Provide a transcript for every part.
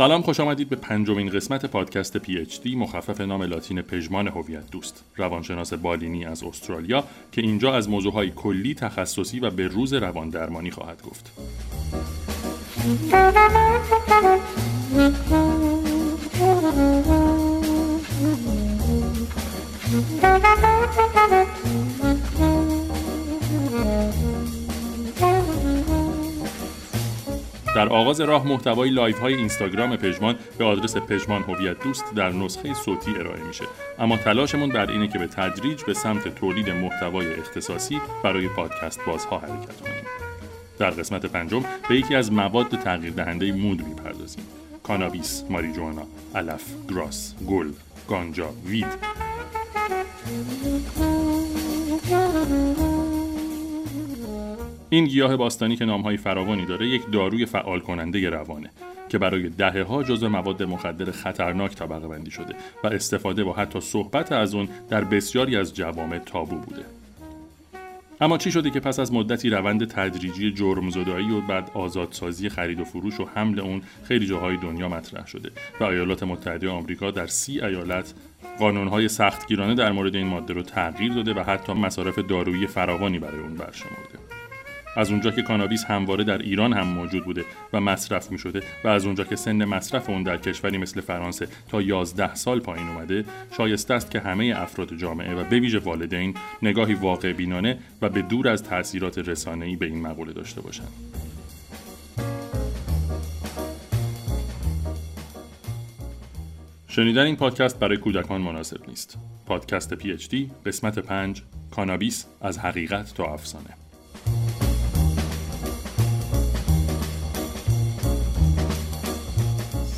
سلام خوش آمدید به پنجمین قسمت پادکست پی اچ دی مخفف نام لاتین پژمان هویت دوست روانشناس بالینی از استرالیا که اینجا از موضوعهای کلی تخصصی و به روز روان درمانی خواهد گفت. در آغاز راه محتوای live های اینستاگرام پژمان به آدرس پژمان هویت دوست در نسخه صوتی ارائه میشه. اما تلاشمون بر اینه که به تدریج به سمت تولید محتوای اختصاصی برای پادکست بازها حرکت کنیم. در قسمت پنجم به یکی از مواد تغییر دهنده mood می‌پردازیم. کانابیس، ماریجوانا، علف، grass، گل، ganja، weed این گیاه باستانی که نامهای فراوانی داره یک داروی فعال کننده روانه که برای دهه ها جزو مواد مخدر خطرناک طبقه بندی شده و استفاده و حتی صحبت از اون در بسیاری از جوامع تابو بوده. اما چی شده که پس از مدتی روند تدریجی جرم زدایی و بعد آزادسازی خرید و فروش و حمل اون خیلی جاهای دنیا مطرح شده و ایالات متحده آمریکا در سی ایالت قانونهای سختگیرانه در مورد این ماده رو تغییر داده و حتی مصارف دارویی فراوانی برای اون برشمرده. از اونجا که کانابیس همواره در ایران هم موجود بوده و مصرف می شده و از اونجا که سن مصرف اون در کشوری مثل فرانسه تا 11 سال پایین اومده شایسته است که همه افراد جامعه و به ویژه والدین نگاهی واقع بینانه و به دور از تاثیرات رسانه‌ای به این مقوله داشته باشند. شنیدن این پادکست برای کودکان مناسب نیست. پادکست پی اچ دی قسمت 5 کانابیس از حقیقت تا افسانه.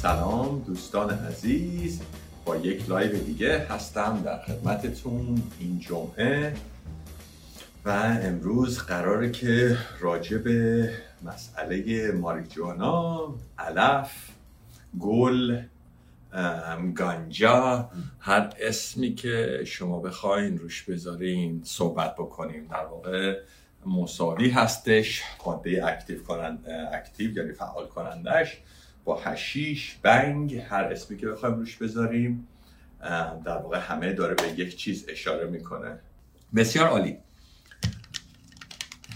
سلام دوستان عزیز. با یک live دیگه هستم در خدمتتون این جمعه. و امروز قراره که راجع به مسئله ماریجوانا علف گل ganja هر اسمی که شما بخواین روش بذارین صحبت بکنیم. در واقع مساوی هستش ماده active کنند active یعنی فعال کنندش. با حشیش بنگ هر اسمی که بخوایم روش بذاریم در واقع همه داره به یک چیز اشاره می‌کنه. بسیار عالی.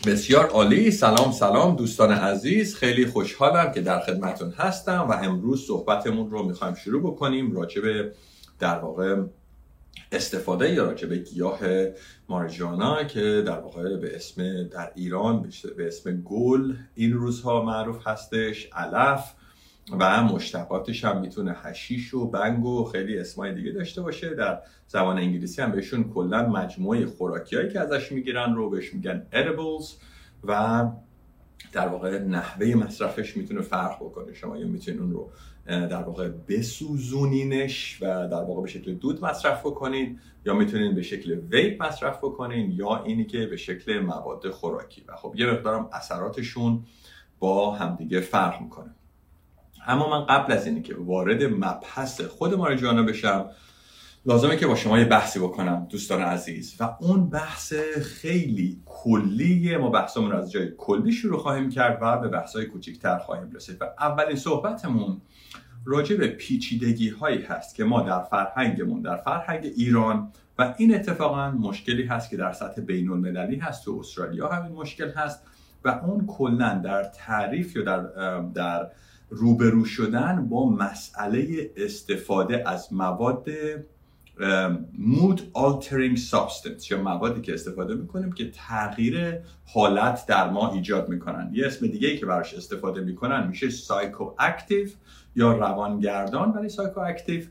بسیار عالی. سلام سلام دوستان عزیز. خیلی خوشحالم که در خدمتون هستم و امروز صحبتمون رو می‌خوایم شروع بکنیم راجع به در واقع استفاده یا راجع به گیاه مارجانا که در واقع به اسم در ایران به اسم گل این روزها معروف هستش علف. و مشتقاتش هم می‌تونه هشیش و بنگ و خیلی اسمای دیگه داشته باشه. در زبان انگلیسی هم بهشون کلا مجموعه خوراکی هایی که ازش می‌گیرن رو بهش میگن edibles و در واقع نحوه مصرفش می‌تونه فرق بکنه. شما یا می‌تونید اون رو در واقع بسوزونینش و در واقع به شکل دود مصرف بکنین یا می‌تونین به شکل ویپ مصرف بکنین یا اینی که به شکل مواد خوراکی. و خب یه مقدارم اثراتشون با همدیگه فرق می‌کنه. اما من قبل از اینی که وارد مبحث خود ماریجوانا بشم لازمه که با شما یه بحثی بکنم دوستان عزیز. و اون بحث خیلی کلیه ما بحثمون از جای کلی شروع خواهیم کرد و به بحثای کوچیکتر خواهیم رسید. و اولین صحبتمون راجع به پیچیدگی هایی هست که ما در فرهنگمون در فرهنگ ایران و این اتفاقا مشکلی هست که در سطح بین المللی هست تو استرالیا همین مشکل هست و اون کلا در تعریف یا در در روبرو شدن با مسئله استفاده از مواد mood altering substance یا موادی که استفاده می‌کنیم که تغییر حالت در ما ایجاد می‌کنن. یه اسم دیگه ای که براش استفاده می‌کنن میشه سایکو اکتیو یا روانگردان. ولی psychoactive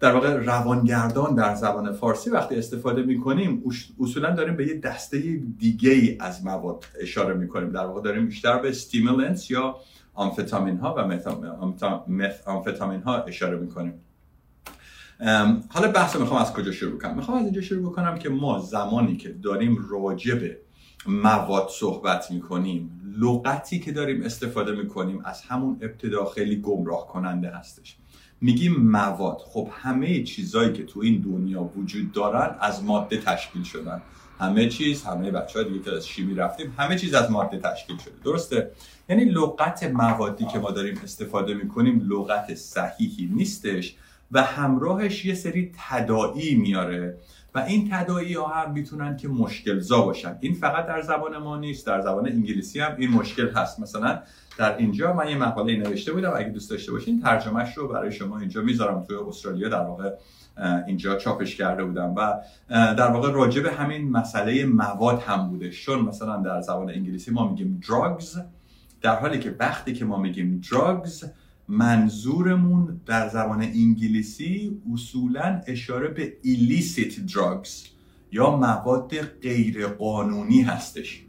در واقع روانگردان در زبان فارسی وقتی استفاده می‌کنیم اصولا داریم به یه دسته دیگه ای از مواد اشاره می‌کنیم. در واقع داریم بیشتر به stimulants یا آمفتامین ها و آمفتامین ها اشاره می‌کنیم. حالا بحث می‌خوام از کجا شروع کنم؟ می‌خوام از اینجا شروع بکنم که ما زمانی که داریم راجع به مواد صحبت می‌کنیم لغتی که داریم استفاده می‌کنیم از همون ابتدا خیلی گمراه کننده هستش. میگیم مواد. خب همه چیزایی که تو این دنیا وجود دارن از ماده تشکیل شدن. همه چیز همه بچه ها دیگه که از شیمی رفتیم همه چیز از ماده تشکیل شده. درسته؟ یعنی لغت موادی که ما داریم استفاده می‌کنیم لغت صحیحی نیستش و همراهش یه سری تداعی میاره و این تداعی ها هم می‌تونن که مشکل زا باشن. این فقط در زبان ما نیست در زبان انگلیسی هم این مشکل هست. مثلا در اینجا من یه مقاله نوشته بودم اگه دوست داشته باشین ترجمهش رو برای شما اینجا می‌ذارم توی استرالیا. در واقع اینجا چاپش کرده بودم و در واقع راجع به همین مسئله مواد هم بوده. چون مثلا در زبان انگلیسی ما میگیم drugs در حالی که وقتی که ما میگیم drugs منظورمون در زبان انگلیسی اصولا اشاره به illicit drugs یا مواد غیر قانونی هستش.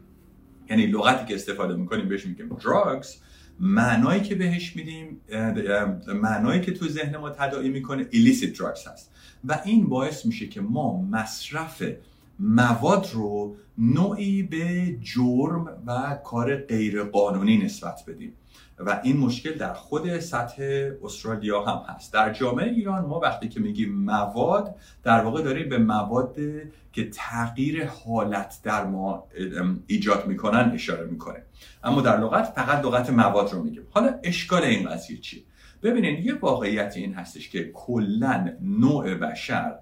یعنی لغتی که استفاده می‌کنیم بهش میگیم drugs. معنایی که بهش میدیم معنایی که تو ذهن ما تداعی می‌کنه illicit drugs هست. و این باعث میشه که ما مصرف مواد رو نوعی به جرم و کار غیر قانونی نسبت بدیم. و این مشکل در خود سطح استرالیا هم هست. در جامعه ایران ما وقتی که میگیم مواد در واقع داریم به مواد که تغییر حالت در ما ایجاد می‌کنن اشاره می‌کنه اما در لغت فقط لغت مواد رو میگیم. حالا اشکال این قضیه چیه ببینید یه واقعیت این هستش که کلا نوع بشر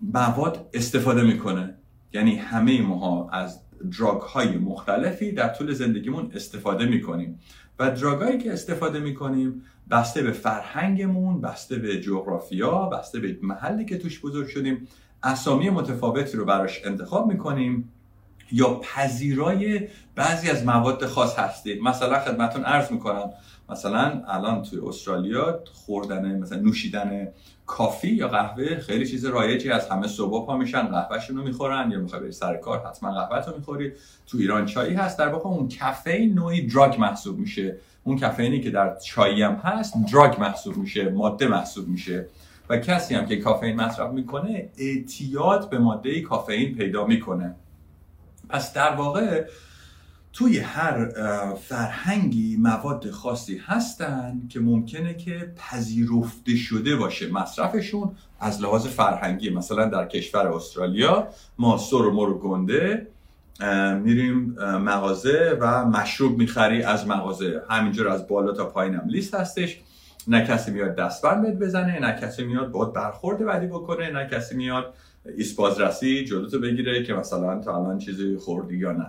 مواد استفاده می‌کنه. یعنی همه ماها از دراگ های مختلفی در طول زندگیمون استفاده می‌کنیم. و دراگایی که استفاده می‌کنیم بسته به فرهنگمون بسته به جغرافیا بسته به محلی که توش بزرگ شدیم اسامی متفاوتی رو براش انتخاب می‌کنیم یا پذیرای بعضی از مواد خاص هستیم. مثلا خدمتون عرض می‌کنم مثلا الان توی استرالیا خوردن مثلا نوشیدن کافی یا قهوه خیلی چیز رایجی از همه صبح پا میشن قهوهشون رو می‌خورن. یا می‌خوای بری سر کار حتما قهوه می‌خوری. تو ایران چایی هست. در واقع اون کافئین نوعی دراگ محسوب میشه. اون کافئینی که در چایی هم هست دراگ محسوب میشه ماده محسوب میشه. و کسی هم که کافئین مصرف می‌کنه اعتیاد به ماده کافئین پیدا می‌کنه. پس در واقع توی هر فرهنگی مواد خاصی هستن که ممکنه که پذیرفته شده باشه مصرفشون از لحاظ فرهنگی. مثلا در کشور استرالیا ما سر و مر گنده میریم مغازه و مشروب می‌خری از مغازه. همینجور از بالا تا پایینم لیست هستش. نه کسی میاد دستبند بزنه نه کسی میاد باد برخورد بدی بکنه نه کسی میاد ایست بازرسی جلوتو بگیره که مثلا تا الان چیزی خوردی یا نه.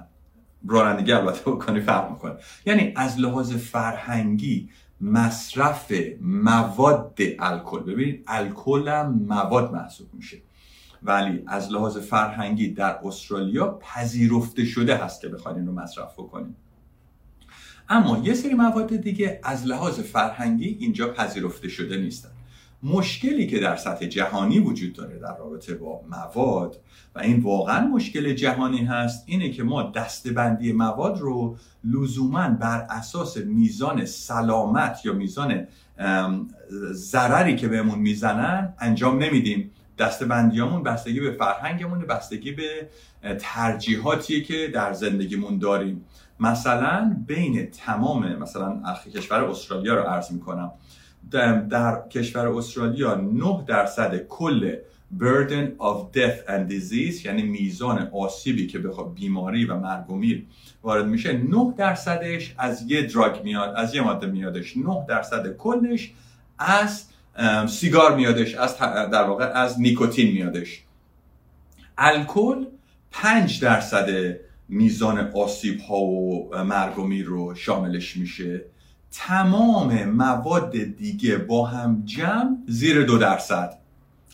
رانندگی البته بکنی فرق می‌کنه. یعنی از لحاظ فرهنگی مصرف مواد الکل ببینید الکل هم مواد محسوب میشه. ولی از لحاظ فرهنگی در استرالیا پذیرفته شده هست که بخواید این رو مصرف بکنیم اما یه سری مواد دیگه از لحاظ فرهنگی اینجا پذیرفته شده نیستن. مشکلی که در سطح جهانی وجود داره در رابطه با مواد و این واقعا مشکل جهانی هست اینه که ما دستبندی مواد رو لزوما بر اساس میزان سلامت یا میزان ضرری که بهمون می‌زنن انجام نمیدیم. دستبندیامون بستگی به فرهنگمون بستگی به ترجیحاتیه که در زندگیمون داریم. مثلا بین تمام مثلا کشور استرالیا رو عرض می‌کنم. در, در کشور استرالیا 9 درصد کل burden of death and disease یعنی میزان آسیبی که بخواد بیماری و مرگ و میر وارد میشه 9 درصدش از یه دراگ میاد از یه ماده میادش. 9 درصد کلش از سیگار میادش از در واقع از نیکوتین میادش. الکل 5 درصد میزان آسیب ها و مرگ و میر رو شاملش میشه. تمام مواد دیگه با هم جمع زیر دو درصد.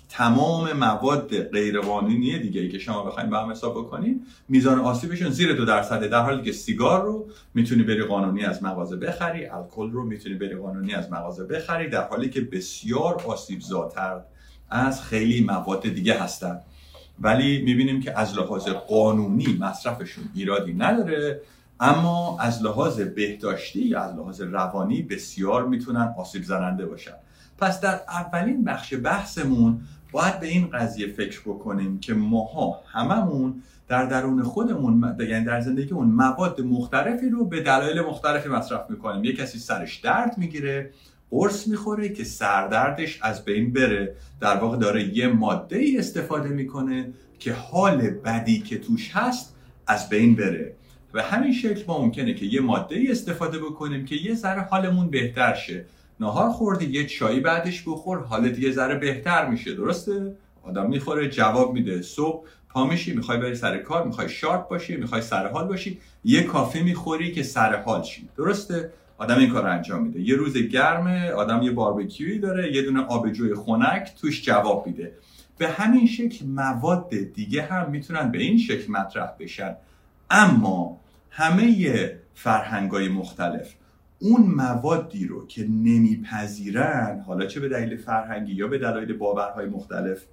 تمام مواد غیرقانونی دیگه ای که شما بخواید به هم حساب بکنید میزان آسیبشون زیر دو درصده. در حالی که سیگار رو می‌تونی بری قانونی از مغازه بخری الکل رو می‌تونی بری قانونی از مغازه بخری در حالی که بسیار آسیب زاتر از خیلی مواد دیگه هستن. ولی می‌بینیم که از لحاظ قانونی مصرفشون ایرادی نداره. اما از لحاظ بهداشتی یا از لحاظ روانی بسیار می‌تونن آسیب زننده باشن. پس در اولین بخش بحثمون باید به این قضیه فکر بکنیم که ماها هممون در درون خودمون یعنی در زندگیمون مواد مختلفی رو به دلایل مختلفی مصرف می‌کنیم. یه کسی سرش درد می‌گیره قرص می‌خوره که سردردش از بین بره. در واقع داره یه ماده ای استفاده می‌کنه که حال بدی که توش هست از بین بره. و همین شکل ما ممکنه که یه ماده ای استفاده بکنیم که یه ذره حالمون بهتر شه. نهار خوردی یه چایی بعدش بخور حالت یه ذره بهتر میشه درسته؟ آدم می‌خوره جواب میده. صبح پا میشی می‌خوای بری سر کار می‌خوای شارپ باشی می‌خوای سر حال باشی یه کافی می‌خوری که سر حال شی. درسته؟ آدم این کار انجام میده. یه روز گرمه آدم یه باربیکیوی داره یه دونه آبجوی خنک توش جواب میده. به همین شکل مواد دیگه هم می‌تونن به این شکل مطرح بشن. اما همه فرهنگای مختلف اون موادی رو که نمیپذیرن حالا چه به دلیل فرهنگی یا به دلایل باورهای مختلف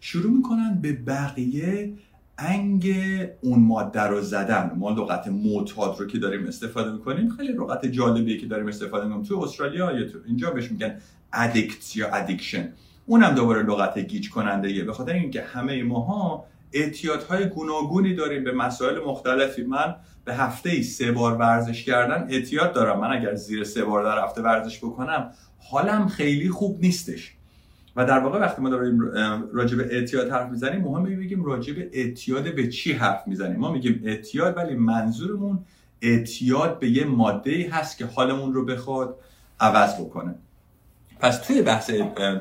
شروع می‌کنن به بقیه انگ اون ماده رو زدن. ما لغت معتاد رو که داریم استفاده می‌کنیم خیلی لغت جالبیه که داریم استفاده می‌کنیم. تو استرالیا یا تو اینجا بهش میگن addict یا addiction اونم دوباره لغت گیج کننده به خاطر اینکه همه ماها اعتیادهای گوناگونی داریم به مسائل مختلفی. من به هفته ای سه بار ورزش کردن اعتیاد دارم. من اگر زیر سه بار در هفته ورزش بکنم حالم خیلی خوب نیستش. و در واقع وقتی ما داریم راجع به اعتیاد حرف می‌زنیم مهمه بگیم راجع به اعتیاد به چی حرف می‌زنیم. ما میگیم اعتیاد ولی منظورمون اعتیاد به یه ماده هست که حالمون رو بخواد عوض بکنه. پس توی بحث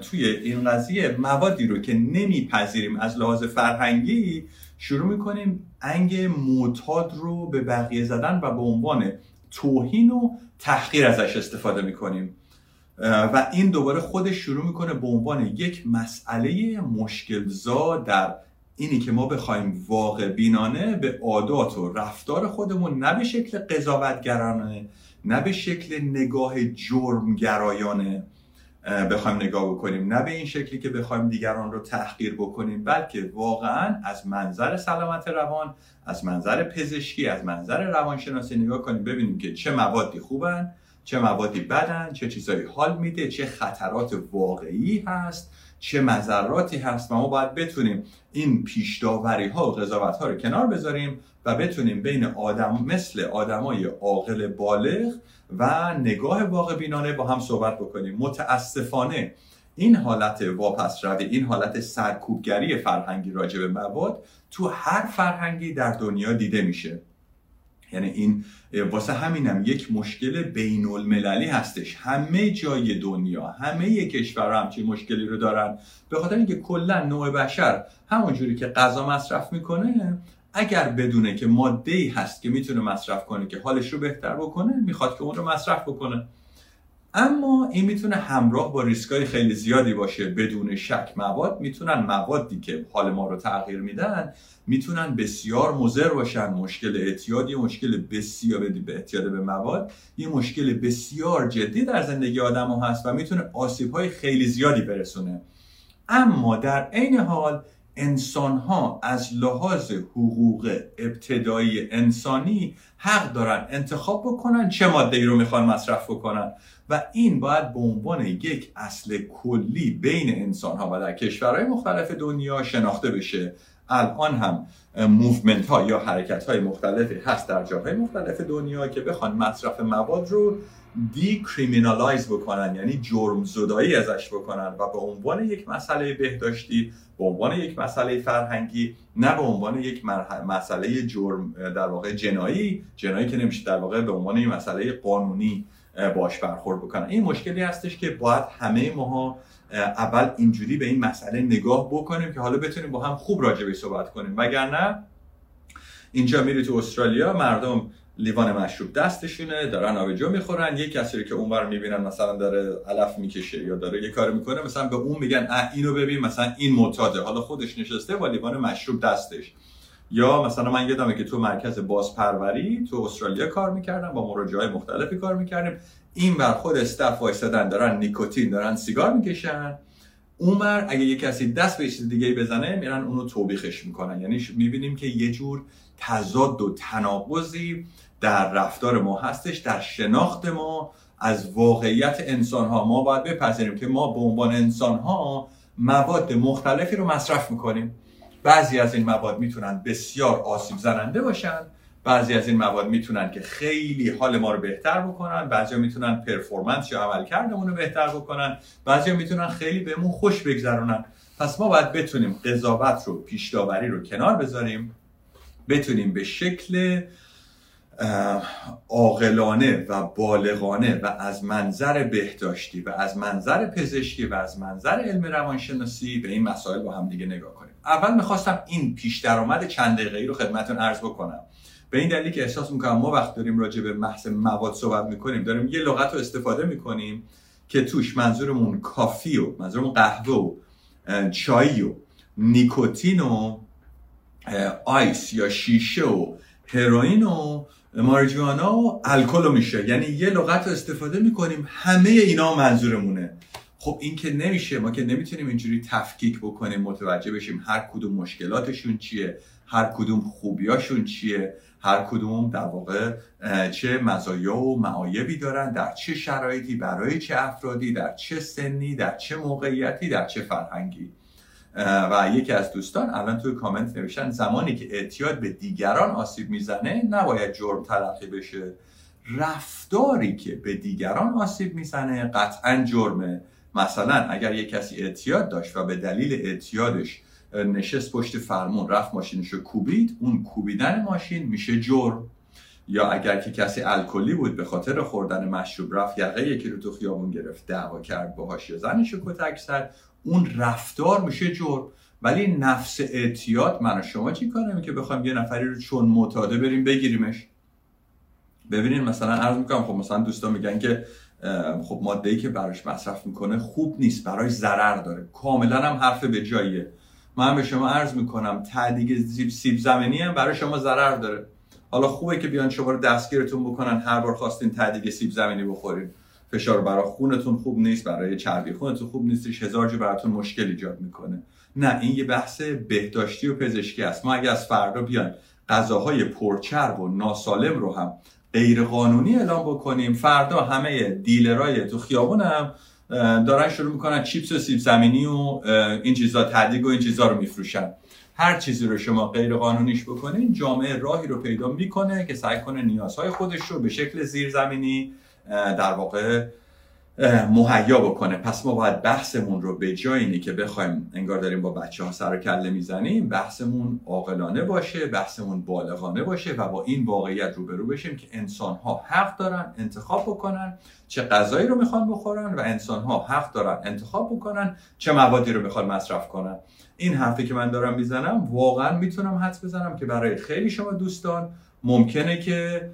توی این قضیه موادی رو که نمیپذیریم از لحاظ فرهنگی شروع می‌کنیم انگ معتاد رو به بقیه زدن و به عنوان توهین و تحقیر ازش استفاده می‌کنیم. و این دوباره خودش شروع می‌کنه به عنوان یک مسئله مشکلزا در اینی که ما بخوایم واقع بینانه به عادات و رفتار خودمون نه به شکل قضاوتگرانه نه به شکل نگاه جرمگرایانه. بخوایم نگاه بکنیم. نه به این شکلی که بخوایم دیگران رو تحقیر بکنیم بلکه واقعا از منظر سلامت روان از منظر پزشکی از منظر روانشناسی نگاه کنیم ببینیم که چه موادی خوبن چه موادی بدن چه چیزایی حال میده چه خطرات واقعی هست چه مذراتی هست و ما باید بتونیم این پیشداوری ها و قضاوت ها رو کنار بذاریم و بتونیم بین آدم مثل آدمای عاقل بالغ و نگاه واقع بینانه با هم صحبت بکنیم. متاسفانه این حالت واپس روی این حالت سرکوبگری فرهنگی راجع به مواد تو هر فرهنگی در دنیا دیده میشه. یعنی این واسه همینم یک مشکل بین المللی هستش. همه جای دنیا همه کشورها همچین مشکلی رو دارن. به خاطر اینکه کلا نوع بشر همونجوری که غذا مصرف می‌کنه اگر بدونه که ماده ای هست که می‌تونه مصرف کنه که حالش رو بهتر بکنه می‌خواد که اون رو مصرف بکنه. اما این می‌تونه همراه با ریسکای خیلی زیادی باشه. بدون شک مواد می‌تونن موادی که حال ما رو تغییر میدن می‌تونن بسیار مضر باشن. مشکل اعتیاد یه مشکل بسیار به اعتیاد به مواد یه مشکل بسیار جدی در زندگی آدم ها هست و می‌تونه آسیب های خیلی زیادی برسونه. اما در عین حال انسان ها از لحاظ حقوق ابتدایی انسانی حق دارن انتخاب بکنن چه ماده ای رو می‌خوان مصرف بکنن. و این باید به عنوان یک اصل کلی بین انسان ها و در کشورهای مختلف دنیا شناخته بشه. الان هم movement ها یا حرکت های مختلفی هست در جاهای مختلف دنیا که بخوان مصرف مواد رو دی کریمینالایز بکنن یعنی جرم زدایی ازش بکنن و به عنوان یک مسئله بهداشتی به عنوان یک مسئله فرهنگی نه به عنوان یک مسئله جرم در واقع جنایی جنایی که نمیشه در واقع به عنوان یک مسئله قانونی باش برخورد بکنن. این مشکلی هستش که باید همه ماها اول اینجوری به این مسئله نگاه بکنیم که حالا بتونیم با هم خوب راجع به صحبت کنیم. وگرنه اینجا میری تو استرالیا مردم لیوان مشروب دستشونه دارن آبجو می‌خورن یه کسی که اونور می‌بینن مثلا داره علف می‌کشه یا داره یه کاری می‌کنه مثلا به اون میگن اینو ببین مثلا این معتاده. حالا خودش نشسته با لیوان مشروب دستش. یا مثلا من یادمه که تو مرکز بازپروری تو استرالیا کار می‌کردم با مراجعه مختلفی کار می‌کردیم. این بر خود استف وایستادن دارن نیکوتین دارن سیگار می‌کشن. اونور اگه یه کسی دست به چیز دیگه بزنه میرن اونو توبیخش می‌کنن. یعنی می‌بینیم که یه جور تضاد و تناقضی در رفتار ما هستش در شناخت ما از واقعیت انسان ها ما باید بپذیریم که ما به عنوان انسان ها مواد مختلفی رو مصرف می‌کنیم. بعضی از این مواد می‌تونن بسیار آسیب زننده باشن. بعضی از این مواد می‌تونن که خیلی حال ما رو بهتر بکنن. بعضی می‌تونن پرفورمنس یا عملکردمون رو بهتر بکنن. بعضی می‌تونن خیلی بهمون خوش بگذرونن. پس ما باید بتونیم قضاوت رو پیشداوری رو کنار بذاریم. بتونیم به شکل عاقلانه و بالغانه و از منظر بهداشتی و از منظر پزشکی و از منظر علم روانشناسی به این مسائل با هم دیگه نگاه کنیم. اول می‌خواستم این پیش درآمد چند دقیقه‌ای رو خدمتتون عرض بکنم. به این دلیل که احساس می‌کنم ما وقت داریم راجع به محض مواد صحبت می‌کنیم داریم یه لغت رو استفاده می‌کنیم که توش منظورمون کافی و منظورمون قهوه و چای و نیکوتین و آیس یا شیشه و هروئین و مارجوانا و الکل میشه. یعنی یه لغت رو استفاده می‌کنیم همه اینا منظورمونه. خب این که نمیشه ما که نمی‌تونیم اینجوری تفکیک بکنیم متوجه بشیم هر کدوم مشکلاتشون چیه هر کدوم خوبیاشون چیه هر کدوم در واقع چه مزایا و معایبی دارن در چه شرایطی برای چه افرادی در چه سنی در چه موقعیتی در چه فرهنگی. و یکی از دوستان الان توی کامنت نوشتن زمانی که اعتیاد به دیگران آسیب می‌زنه نباید جرم تلقی بشه. رفتاری که به دیگران آسیب می‌زنه قطعا جرمه. مثلا اگر یک کسی اعتیاد داشت و به دلیل اعتیادش نشست پشت فرمون رفت ماشینشو کوبید اون کوبیدن ماشین میشه جرم. یا اگر که کسی الکلی بود به خاطر خوردن مشروب رفت یقه یکی رو تو خیابون گرفت دعوا کرد باهاش یا زنشو کتک زد. اون رفتار میشه جرم. ولی نفس اعتیاد من و شما چی کاریم که بخوایم یه نفری رو چون معتاده بریم بگیریمش؟ ببینین مثلا عرض می‌کنم خب مثلا دوستان میگن که خب ماده ای که براش مصرف می‌کنه خوب نیست براش ضرر داره. کاملا هم حرف به جاییه. من به شما عرض می‌کنم تعدیگ سیب زمینی هم برای شما ضرر داره. حالا خوبه که بیان شما رو دستگیرتون بکنن هر بار خواستین تعدیگ سیب زمینی بخورین. فشار برای خونتون خوب نیست برای چربی خونتون خوب نیستش. هزار جو براتون مشکل ایجاد می‌کنه. نه این یه بحث بهداشتی و پزشکی است. ما اگه از فردا بیان غذاهای پرچرب و ناسالم رو هم غیر قانونی اعلام بکنیم فردا همه دیلرای تو خیابون هم دارن شروع می‌کنن چیپس و سیب زمینی و این چیزا تدیگ و این چیزا رو میفروشن. هر چیزی رو شما غیر قانونیش بکنین جامعه راهی رو پیدا می‌کنه که سعی کنه نیازهای خودش رو به شکل زیرزمینی در واقع مهیا بکنه. پس ما باید بحثمون رو به جای اینی که بخوایم انگار داریم با بچه ها سر و کله می‌زنیم بحثمون عاقلانه باشه بحثمون بالغانه باشه و با این واقعیت روبرو بشیم که انسان ها حق دارن انتخاب بکنن چه غذایی رو می‌خوان بخورن و انسان ها حق دارن انتخاب بکنن چه موادی رو می‌خوان مصرف کنن. این حرفی که من دارم می‌زنم واقعا می‌تونم حدس بزنم که برای خیلی شما دوستان ممکنه که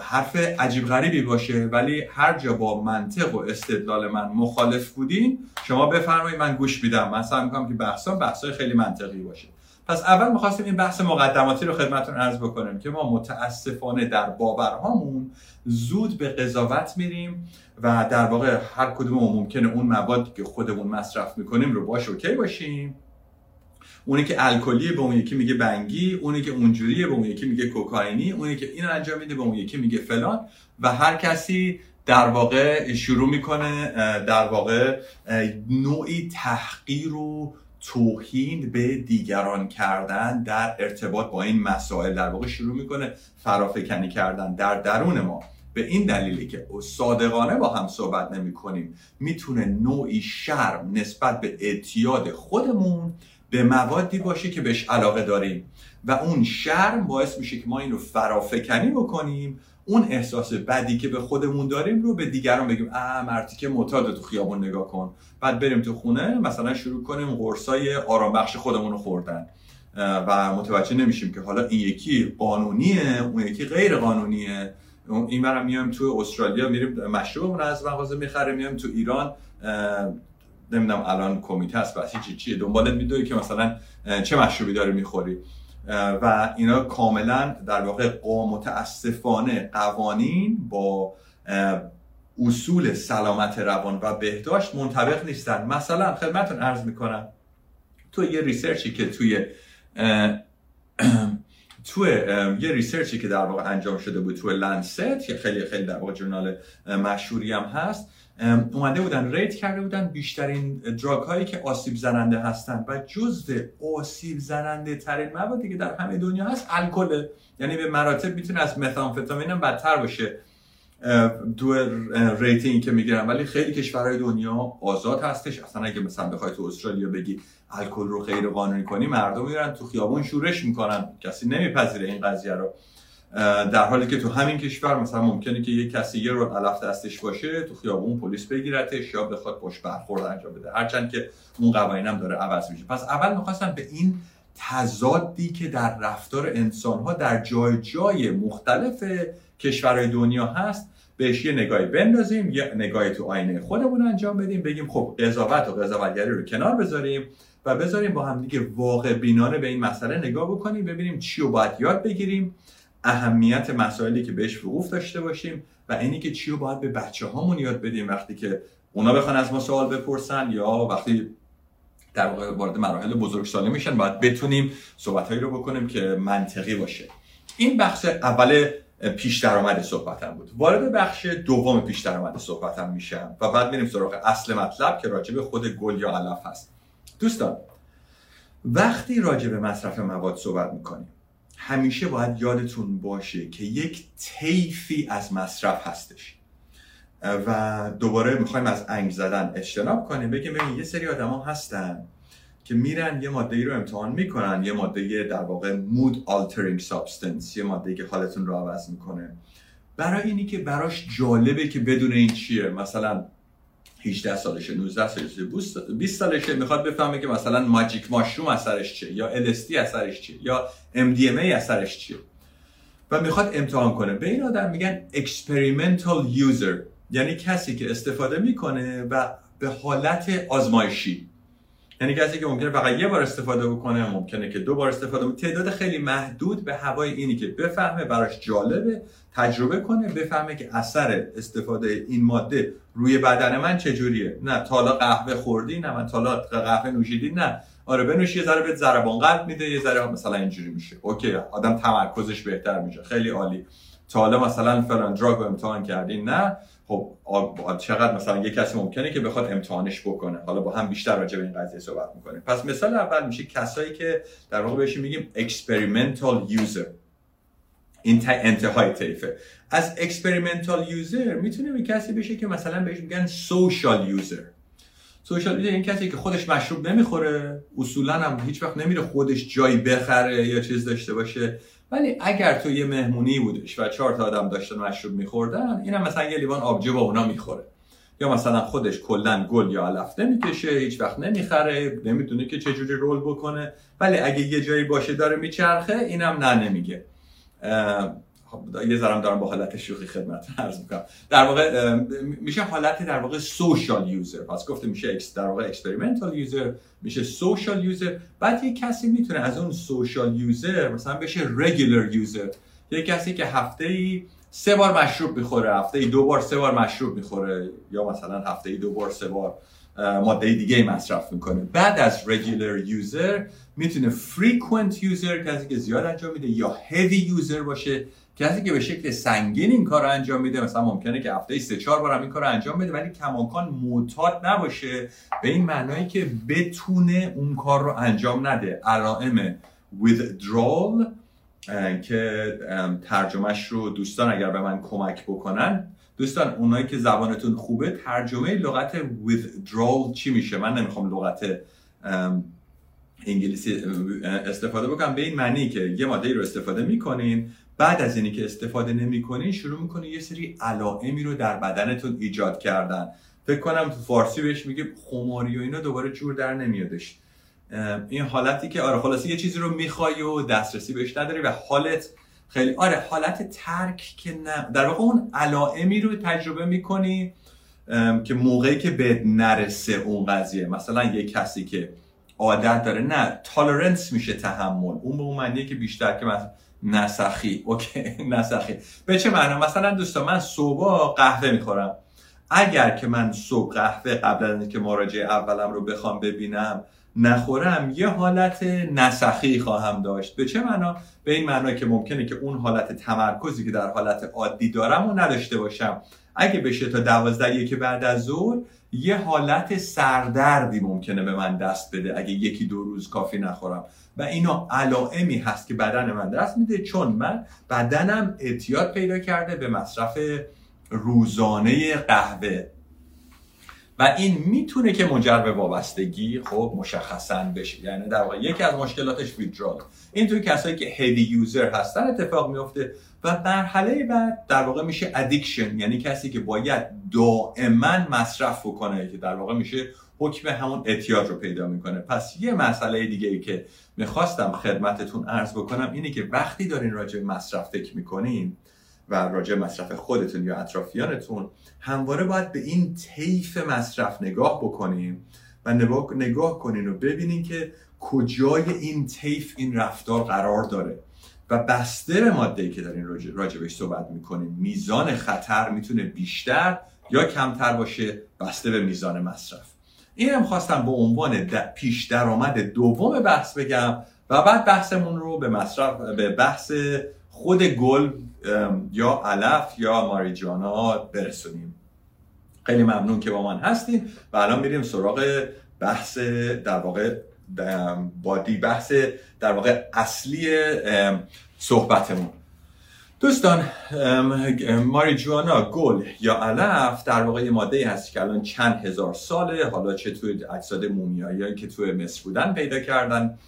حرف عجیب غریبی باشه ولی هر جا با منطق و استدلال من مخالف بودین شما بفرمایید من گوش میدم. من سعی می‌کنم که بحثان بحثای خیلی منطقی باشه. پس اول می‌خواستیم این بحث مقدماتی رو خدمتون عرض بکنیم که ما متاسفانه در باورهامون زود به قضاوت میریم و در واقع هر کدوم ممکنه اون موادی که خودمون مصرف می‌کنیم رو باش اوکی باشیم. اونی که الکلیه به اون یکی میگه بنگی اونی که اونجوریه به اون یکی میگه کوکائینی اونی که اینو انجام میده به اون یکی میگه فلان. و هر کسی در واقع شروع می‌کنه در واقع نوعی تحقیر و توهین به دیگران کردن در ارتباط با این مسائل در واقع شروع می‌کنه فرافکنی کردن در درون ما. به این دلیلی که صادقانه با هم صحبت نمی کنیم می‌تونه نوعی شرم نسبت به اعتیاد خودمون به موادی باشه که بهش علاقه داریم. و اون شرم باعث میشه که ما این رو فرافکنی بکنیم. اون احساس بدی که به خودمون داریم رو به دیگران بگیم اه مرتی که معتاد تو خیابون نگاه کن. بعد بریم تو خونه مثلا شروع کنیم قرصای آرام بخش خودمون رو خوردن. و متوجه نمیشیم که حالا این یکی قانونیه اون یکی غیر قانونیه. این برم میایم تو استرالیا میریم مشروبمون از مغازه می‌خریم میایم تو ایران. نمی‌دونم الان کمیته هست بس چی چیه دنبالت میدوی که مثلا چه مشروبی داری می‌خوری. و اینا کاملا در واقع متاسفانه قوانین با اصول سلامت روان و بهداشت منطبق نیستن. مثلا خدمتون عرض می‌کنم تو یه ریسرچی که توی تو یه research ی که در واقع انجام شده بود تو Lancet که خیلی خیلی در واقع journal مشهوری هم هست اومده بودن rate کرده بودن بیشترین drug هایی که آسیب زننده هستن. و جزو آسیب زننده ترین موادی که در همه دنیا هست الکل یعنی به مراتب می‌تونه از متامفتامین هم بدتر باشه. تو rating که می‌گیرن. ولی خیلی کشورهای دنیا آزاد هستش. اصلا اگه مثلا بخوای تو استرالیا بگی الکل رو غیر قانونی کنی مردم میرن تو خیابون شورش می‌کنن. کسی نمیپذیره این قضیه رو. در حالی که تو همین کشور مثلا ممکنه که یه کسی یه رو علف دستش باشه تو خیابون پلیس بگیرتش یا بخواد پشت برخورد انجام بده. هرچند که اون قوانین هم داره عوض میشه. پس اول می‌خواستم به این تضادی که در رفتار انسان ها در جای جای مختلف کشورهای دنیا هست بهش یه نگاهی بندازیم یه نگاهی تو آینه خودمون انجام بدیم بگیم خب قضاوت و قضاوتگری رو کنار بذاریم و بذاریم با هم دیگه واقع بینانه به این مسئله نگاه بکنیم ببینیم چی رو باید یاد بگیریم. اهمیت مسائلی که بهش وقوف داشته باشیم و اینی که چی رو باید به بچه هامون یاد بدیم وقتی که اونا بخوان از ما سوال بپرسن یا وقتی در واقع وارد مراحل بزرگسالی میشن باید بتونیم صحبتهایی رو بکنیم که منطقی باشه. این بخش اول پیش درآمد صحبتم بود. وارد بخش دوم پیش درآمد صحبتم میشم و بعد میریم سراغ اصل مطلب که راجع به خود گل یا علف هست. دوستان وقتی راجع به مصرف مواد صحبت می‌کنیم همیشه باید یادتون باشه که یک طیفی از مصرف هستش. و دوباره می‌خوایم از انگ زدن اجتناب کنیم بگیم ببین یه سری آدما هستن که میرن یه ماده ای رو امتحان می‌کنن یه ماده در واقع مود altering substance یه ماده که حالتون رو عوض می‌کنه. برای اینی که براش جالبه که بدون این چیه؟ مثلا 18 سالشه 19 سالشه 20 سالشه. می‌خواد بفهمه که مثلا ماجیک ماشروم اثرش چیه یا LSD اثرش چیه یا MDMA اثرش چیه. و می‌خواد امتحان کنه. به این آدم میگن experimental user یعنی کسی که استفاده می‌کنه و به حالت آزمایشی. یعنی کسی که ممکنه فقط یه بار استفاده بکنه ممکنه که دو بار استفاده بکنه. تعداد خیلی محدود به هوای اینی که بفهمه براش جالبه تجربه کنه بفهمه که اثر استفاده این ماده روی بدن من چجوریه. نه تالا قهوه خوردی نه من تالا قهوه نوشیدی نه. آره بنوشی یه ذره به ضربان قلب میده یه ذره مثلا اینجوری میشه. اوکی آدم تمرکزش بهتر میشه. خیلی عالی. تا حالا مثلا فلان دراگ امتحان کردی. نه. خب چقدر مثلا یه کسی ممکنه که بخواد امتحانش بکنه. حالا با هم بیشتر راجع به این قضیه صحبت می‌کنیم. پس مثال اول میشه کسایی که در واقع بهش میگیم experimental user. این انتهای طیفه. از experimental user می‌تونه به کسی بشه که مثلا بهش میگن social user. سوشال میدیا این کسی که خودش مشروب نمی‌خوره اصولا هم هیچ وقت نمیره خودش جایی بخره یا چیز داشته باشه. ولی اگر تو یه مهمونی بودش و چهار تا آدم داشتن مشروب میخوردن اینم مثلا یه لیوان آبجو با اونا می‌خوره. یا مثلا خودش کلا گل یا علف نمی‌کشه هیچ وقت نمی‌خره نمی‌دونه که چجوری رول بکنه. ولی اگه یه جایی باشه داره میچرخه اینم نه نمیگه. یه ذرم دارم با حالت شوخی خدمت عرض می‌کنم. در واقع میشه حالت در واقع social user پس گفته میشه در واقع experimental user میشه social user بعد یه کسی می‌تونه از اون social user مثلا بشه regular user یه کسی که هفته ای سه بار مشروب می‌خوره هفته ای دو بار سه بار مشروب می‌خوره یا مثلا هفته ای دو بار سه بار ماده دیگه مصرف می‌کنه. بعد از regular user می‌تونه frequent user کسی که زیاد انجام میده یا heavy user باشه کسی که به شکل سنگین این کار رو انجام میده مثلا ممکنه که هفته سه چهار بار هم این کار رو انجام بده ولی کماکان معتاد نباشه به این معنایی که بتونه اون کار رو انجام نده. علائم withdrawal که ترجمه‌ش رو دوستان اگر به من کمک بکنن دوستان اونایی که زبانتون خوبه ترجمه لغت withdrawal چی میشه؟ من نمی‌خوام لغت انگلیسی استفاده بکنم. به این معنی که یه ماده رو استفاده می‌کنین بعد از اینی که استفاده نمی‌کنین شروع می‌کنه یه سری علائمی رو در بدنتون ایجاد کردن. فکر کنم تو فارسی بهش میگه خماری و اینا دوباره جور در نمیادش. این حالتی که آره خلاصی یه چیزی رو می‌خوای و دسترسی بهش نداری و حالت خیلی آره حالت ترک که نه. در واقع اون علائمی رو تجربه می‌کنی که موقعی که به نرسه اون قضیه. مثلا یه کسی که عادت داره نه تالرنس میشه تحمل. اون به اون معنیه که بیشتر که مثلا نسخی. اوکی نسخی. به چه معنا مثلا دوستان من صبح قهوه می‌خورم. اگر که من صبح قهوه قبل از اینکه مراجعه اولم رو بخوام ببینم نخورم یه حالت نسخی خواهم داشت. به چه معنا به این معنا که ممکنه که اون حالت تمرکزی که در حالت عادی دارم و نداشته باشم. اگه بشه تا دوازده که بعد از ظهر یه حالت سردردی ممکنه به من دست بده اگه یکی دو روز کافی نخورم. و اینا علائمی هست که بدن من دست میده چون من بدنم اعتیاد پیدا کرده به مصرف روزانه قهوه. این می‌تونه که منجر به وابستگی خب مشخصا بشه. یعنی در واقع یکی از مشکلاتش withdrawal این توی کسایی که heavy user هستن اتفاق میفته و مرحله بعد در واقع میشه addiction یعنی کسی که باید دائما مصرف بکنه که در واقع میشه حکم همون اعتیاد رو پیدا می‌کنه. پس یه مسئله دیگه ای که می‌خواستم خدمتتون عرض بکنم اینه که وقتی دارین راجع مصرف فکر می‌کنین و راجع مصرف خودتون یا اطرافیانتون همواره باید به این طیف مصرف نگاه بکنیم و نگاه کنین و ببینین که کجای این طیف این رفتار قرار داره. و بسته به ماده که دارین راجع بهش صحبت می‌کنین میزان خطر می‌تونه بیشتر یا کمتر باشه بسته به میزان مصرف. اینم خواستم به عنوان پیش درآمد دوم بحث بگم و بعد بحثمون رو به مصرف به بحث خود گل یا علف یا ماریجوانا برسونیم. خیلی ممنون که با من هستین و الان میریم سراغ بحث در واقع بادی بحث در واقع اصلی صحبتمون. دوستان ماریجوانا گل یا علف در واقع ماده هست که الان چند هزار ساله. حالا چه توی اجساد مومیایی که توی مصر بودن پیدا کردن.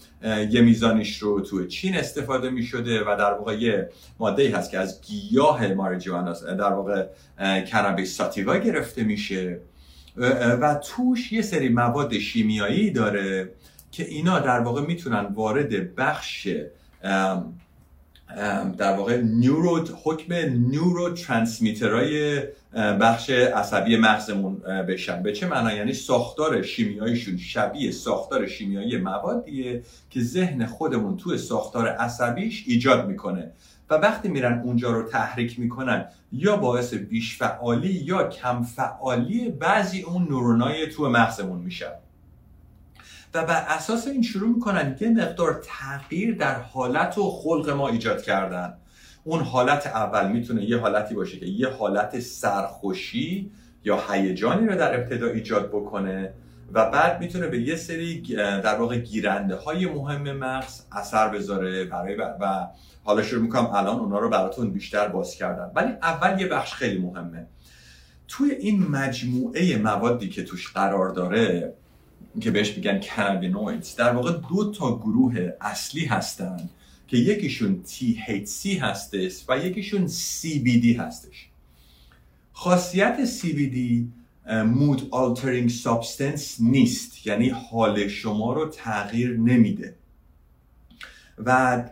یه میزانش رو توی چین استفاده می شده و در واقع یه ماده هست که از گیاه ماریجوانا در واقع کرابیس ساتیوا گرفته میشه. و توش یه سری مواد شیمیایی داره که اینا در واقع می‌تونن وارد بخش در واقع نیورو حکم نیورو ترانسمیترهای بخش عصبی مغزمون بشن. به چه معنا؟ یعنی ساختار شیمیاییشون شبیه ساختار شیمیایی موادیه که ذهن خودمون توی ساختار عصبیش ایجاد می‌کنه. و وقتی میرن اونجا رو تحریک می‌کنن یا باعث بیش فعالی یا کم فعالی بعضی اون نورونای تو مغزمون میشن. و بر اساس این شروع می‌کنن یه مقدار تغییر در حالت و خلق ما ایجاد کردن. اون حالت اول می‌تونه یه حالتی باشه که یه حالت سرخوشی یا هیجانی رو در ابتدا ایجاد بکنه و بعد می‌تونه به یه سری در واقع گیرنده های مهم مغز اثر بذاره برای و حالا شروع می‌کنم الان اونا رو براتون بیشتر باز کردن. ولی اول یه بخش خیلی مهمه. توی این مجموعه موادی که توش قرار داره که بهش میگن کنابینویدز در واقع دو تا گروه اصلی هستن که یکیشون THC هستش و یکیشون CBD هستش. خاصیت CBD مود altering substance نیست. یعنی حال شما رو تغییر نمیده. و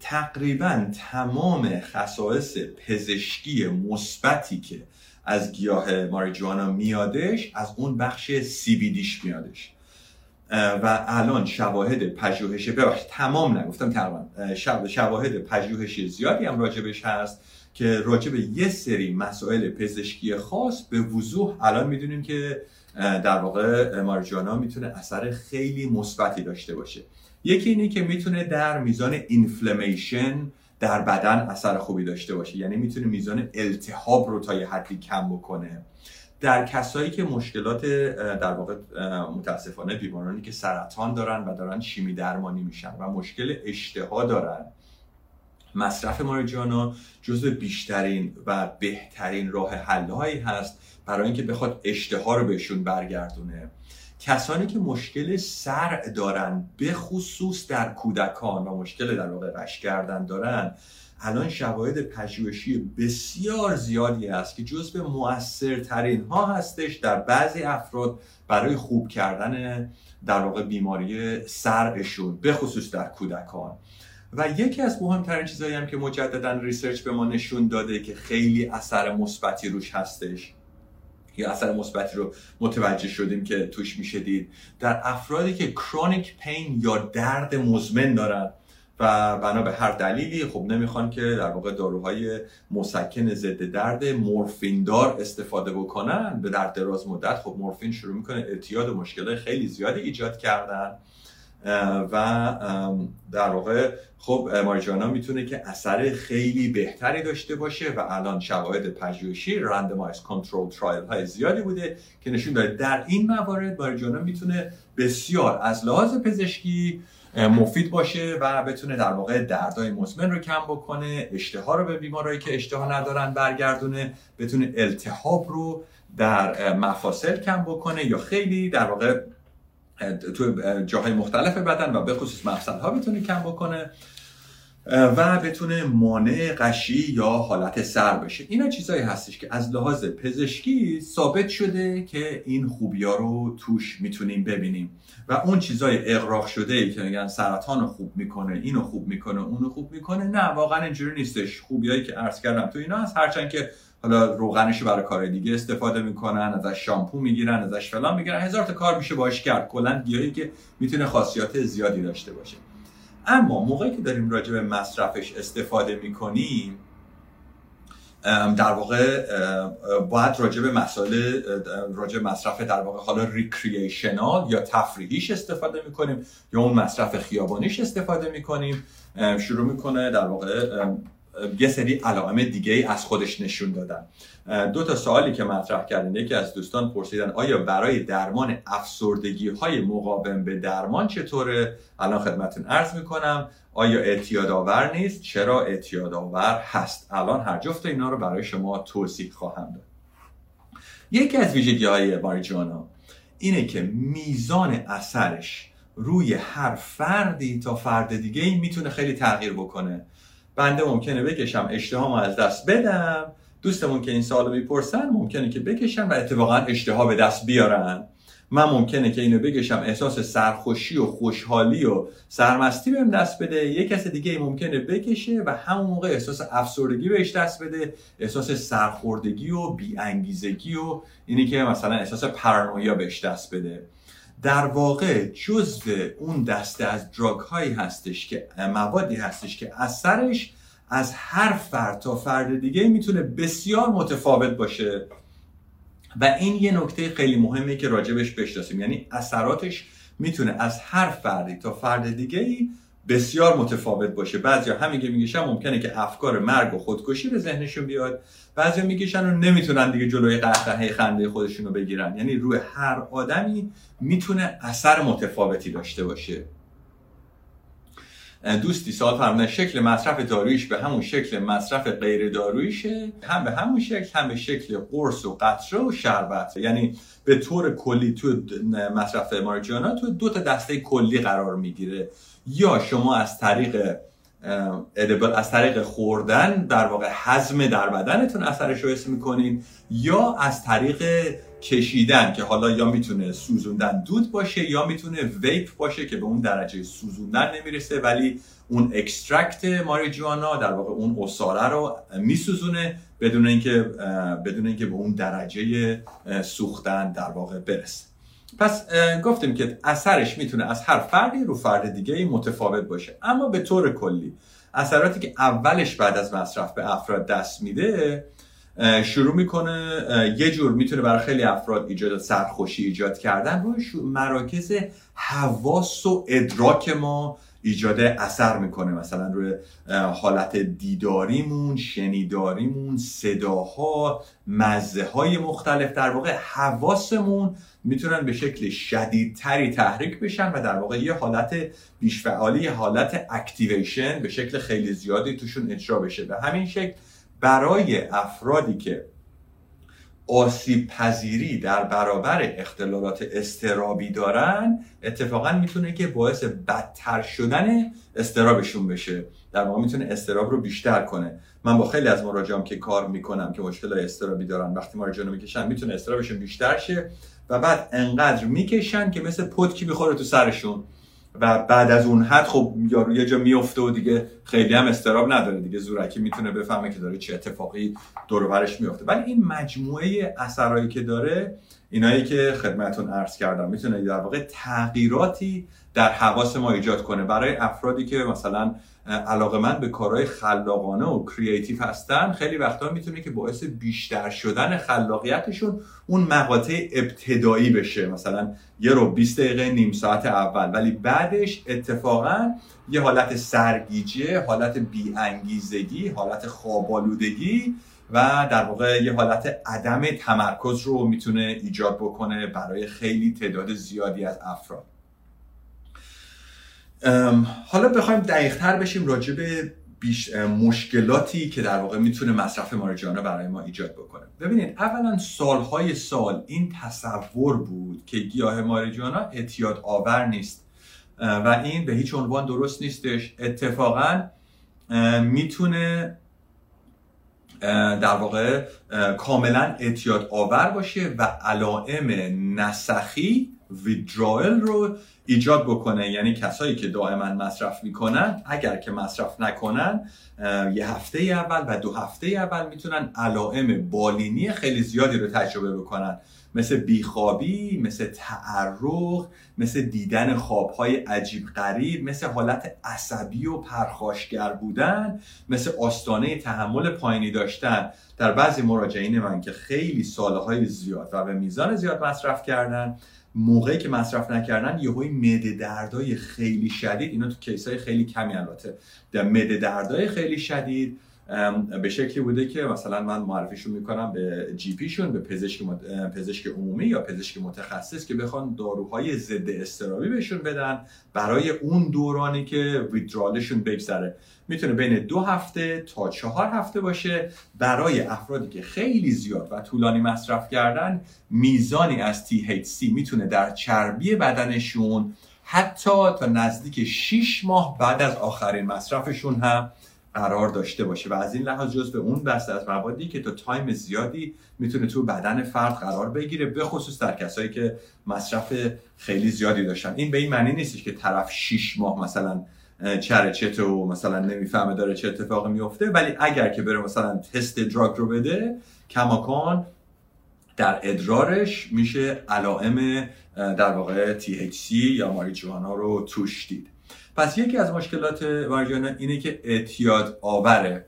تقریبا تمام خصائص پزشکی مثبتی که از گیاه ماریجوانا میادش از اون بخش CBDش میادش. و الان شواهد پژوهش ببخشید تمام نگفتم تقریبا شواهد پژوهشی زیادی هم راجبش هست که راجب یه سری مسائل پزشکی خاص به وضوح الان می‌دونیم که در واقع مارجانا می‌تونه اثر خیلی مثبتی داشته باشه. یکی اینه که می‌تونه در میزان اینفلمیشن در بدن اثر خوبی داشته باشه. یعنی می‌تونه میزان التهاب رو تا یه حدی کم بکنه. در کسایی که مشکلات در واقع متاسفانه بیمارانی که سرطان دارن و دارن شیمی درمانی میشن و مشکل اشتها دارن مصرف ماریجوانا جزو بیشترین و بهترین راه حلهایی هست برای اینکه بخواد اشتها رو بهشون برگردونه. کسانی که مشکل سر دارن به خصوص در کودکان و مشکل در واقع رشد کردن دارن الان شواهد پژوهشی بسیار زیادی است که جزء موثرترین ها هستش در بعضی افراد برای خوب کردن در واقع بیماری سرشون به خصوص در کودکان. و یکی از مهمترین چیزهایی هم که مجددا research به ما نشون داده که خیلی اثر مثبتی روش هستش یا اثر مثبتی رو متوجه شدیم که توش میشه دید در افرادی که chronic pain یا درد مزمن دارن و بنا به هر دلیلی خب نمی‌خوان که در واقع داروهای مسکن ضد درد مورفین دار استفاده بکنن. به در دراز مدت خب مورفین شروع می‌کنه اعتیاد و مشکل خیلی زیادی ایجاد کردن. و در واقع خب ماریجوانا می‌تونه که اثر خیلی بهتری داشته باشه و الان شواهد پژوهشی رندمایز کنترل ترایل های زیادی بوده که نشون داده. در این موارد ماریجوانا می‌تونه بسیار از لحاظ پزشکی مفید باشه و بتونه در واقع دردای مزمن رو کم بکنه اشتها رو به بیمارایی که اشتها ندارن برگردونه بتونه التهاب رو در مفاصل کم بکنه یا خیلی در واقع تو جاهای مختلف بدن و به خصوص مفصل ها بتونه کم بکنه. و بتونه مانع قشی یا حالت سر بشه. اینا چیزایی هستش که از لحاظ پزشکی ثابت شده که این خوبی ها رو توش می‌تونیم ببینیم. و اون چیزای اقراق شده ای که میگن سرطان خوب می‌کنه اینو خوب می‌کنه اونو خوب می‌کنه نه واقعا اینجوری نیستش. خوبیایی که عرض کردم تو اینا هست. هرچند که حالا روغنش برای کار دیگه استفاده می‌کنن ازش شامپو می‌گیرن ازش فلان می‌گیرن. هزار تا کار میشه باش کرد. کلا گیاهی که می‌تونه خاصیات زیادی داشته باشه. اما موقعی که داریم راجع به مصرفش استفاده می‌کنیم در واقع باید راجع به مسائل راجع مصرف در واقع حالا ریکرییشنال یا تفریحیش استفاده می‌کنیم یا اون مصرف خیابانیش استفاده می‌کنیم. شروع می‌کنه در واقع یه سری علائم دیگه از خودش نشون دادن. دو تا سوالی که مطرح کردن یکی از دوستان پرسیدن آیا برای درمان افسردگی های مقاوم به درمان چطوره؟ الان خدمتون عرض می‌کنم آیا اعتیاد آور نیست؟ چرا اعتیاد آور هست؟ الان هر جفت اینا رو برای شما توضیح خواهم داد. یکی از ویژگی های ماریجوانا اینه که میزان اثرش روی هر فردی تا فرد دیگه ای می‌تونه خیلی تغییر بکنه. بنده ممکنه بکشم اشتهامو از دست بدم. دوستمون که این سوالو می‌پرسن ممکنه که بکشن و اتفاقا اشتها به دست بیارن. من ممکنه که اینو بکشم احساس سرخوشی و خوشحالی و سرمستی بهم دست بده. یه کس دیگه ممکنه بکشه و همون موقع احساس افسردگی بهش دست بده. احساس سرخوردگی و بیانگیزگی و اینی که مثلا احساس پرانویا بهش دست بده. در واقع جزو اون دسته از دراگ هایی هستش که موادی هستش که اثرش از هر فرد تا فرد دیگه می‌تونه بسیار متفاوت باشه. و این یه نکته خیلی مهمه که راجبش بشناسیم. یعنی اثراتش می‌تونه از هر فردی تا فرد دیگه ای بسیار متفاوت باشه. بعضیا همین که میگیشن ممکنه که افکار مرگ و خودکشی به ذهنشون بیاد. بعضیا میگیشن و نمی‌تونن دیگه جلوی قهقهه خنده خودشون رو بگیرن. یعنی روی هر آدمی می‌تونه اثر متفاوتی داشته باشه. دوستی سال فرمودن شکل مصرف دارویش به همون شکل مصرف غیر دارویشه هم به همون شکل هم به شکل قرص و قطره و شربت. یعنی به طور کلی تو مصرف مارجانا تو دو تا دسته کلی قرار می‌گیره. یا شما از طریق از طریق خوردن در واقع هضم در بدنتون اثرش رو حس می‌کنین یا از طریق کشیدن که حالا یا می‌تونه سوزوندن دود باشه یا می‌تونه vape باشه که به اون درجه سوزوندن نمی‌رسه ولی اون extract ماریجوانا در واقع اون عصاره رو میسوزونه بدون اینکه بدون اینکه به اون درجه سوختن در واقع برسه. پس گفتیم که اثرش می‌تونه از هر فردی رو فرد دیگه متفاوت باشه. اما به طور کلی اثراتی که اولش بعد از مصرف به افراد دست میده شروع می‌کنه یه جور می‌تونه برای خیلی افراد ایجاد سرخوشی ایجاد کردن. روی مراکز حواس و ادراک ما ایجاد اثر می‌کنه. مثلا روی حالت دیداریمون شنیداریمون صداها مزه های مختلف. در واقع حواسمون می‌تونن به شکل شدیدتری تحریک بشن و در واقع یه حالت بیشفعالی یه حالت اکتیویشن به شکل خیلی زیادی توشون اجرا بشه. به همین شکل برای افرادی که آسیب پذیری در برابر اختلالات استرابی دارن اتفاقا می‌تونه که باعث بدتر شدن استرابشون بشه. در واقع می‌تونه استراب رو بیشتر کنه. من با خیلی از مراجعام که کار می‌کنم که مشکل استرابی دارن وقتی مراجعه می‌کشن می‌تونه استرابشون بیشتر شه. و بعد انقدر می‌کشن که مثل پتکی می‌خوره تو سرشون. و بعد از اون حد خب یارو یه جا میفته و دیگه خیلی هم استراب نداره. دیگه زورکی می‌تونه بفهمه که داره چه اتفاقی دور میفته. ولی این مجموعه اثرایی که داره اینایی که خدمتون عرض کردم می‌تونه در واقع تغییراتی در حواس ما ایجاد کنه. برای افرادی که مثلا علاقه من به کارهای خلاقانه و کریتیو هستن خیلی وقتا می‌تونه که باعث بیشتر شدن خلاقیتشون اون مقاطع ابتدایی بشه. مثلا یه رو 20 دقیقه نیم ساعت اول. ولی بعدش اتفاقا یه حالت سرگیجه حالت بیانگیزگی حالت خوابالودگی و در واقع یه حالت عدم تمرکز رو می‌تونه ایجاد بکنه برای خیلی تعداد زیادی از افراد. حالا بخوایم دقیقتر بشیم راجع به بیش مشکلاتی که در واقع می‌تونه مصرف ماریجوانا برای ما ایجاد بکنه. ببینید اولا سالهای سال این تصور بود که گیاه ماریجوانا اعتیاد آور نیست و این به هیچ عنوان درست نیستش. اتفاقا می‌تونه در واقع کاملا اعتیاد آور باشه و علائم نسخی ویدرائل رو ایجاد بکنه یعنی کسایی که دائما مصرف می‌کنن اگر که مصرف نکنن یه هفته اول و دو هفته اول می‌تونن علائم بالینی خیلی زیادی رو تجربه بکنن. مثل بیخوابی مثل تعرق مثل دیدن خوابهای عجیب غریب مثل حالت عصبی و پرخاشگر بودن مثل آستانه تحمل پایینی داشتن. در بعضی مراجعین من که خیلی سالهای زیاد و به میزان زیاد مصرف کردن موقعی که مصرف نکردن یهوی معده دردای خیلی شدید اینا تو کیسای خیلی کمی البته در معده دردای خیلی شدید به شکلی بوده که مثلا من معرفیشون می‌کنم به جی پیشون به پزشک, پزشک عمومی یا پزشک متخصص که بخوان داروهای ضد استرابی بهشون بدن برای اون دورانی که ویدرالشون بگذره. می‌تونه بین دو هفته تا چهار هفته باشه. برای افرادی که خیلی زیاد و طولانی مصرف کردن میزانی از THC می‌تونه در چربی بدنشون حتی تا نزدیک 6 ماه بعد از آخرین مصرفشون هم قرار داشته باشه. و از این لحاظ جز به اون بسته از موادی که تا تایم زیادی می‌تونه تو بدن فرد قرار بگیره به خصوص در کسایی که مصرف خیلی زیادی داشتن. این به این معنی نیستش که طرف 6 ماه مثلا چره چته و مثلا نمی‌فهمه داره چه اتفاقی میفته ولی اگر که بره مثلا تست دراگ رو بده کماکان در ادرارش میشه علائم در واقع THC یا ماریجوانا رو توش دید. پس یکی از مشکلات ماریجوانا اینه که اعتیاد آوره.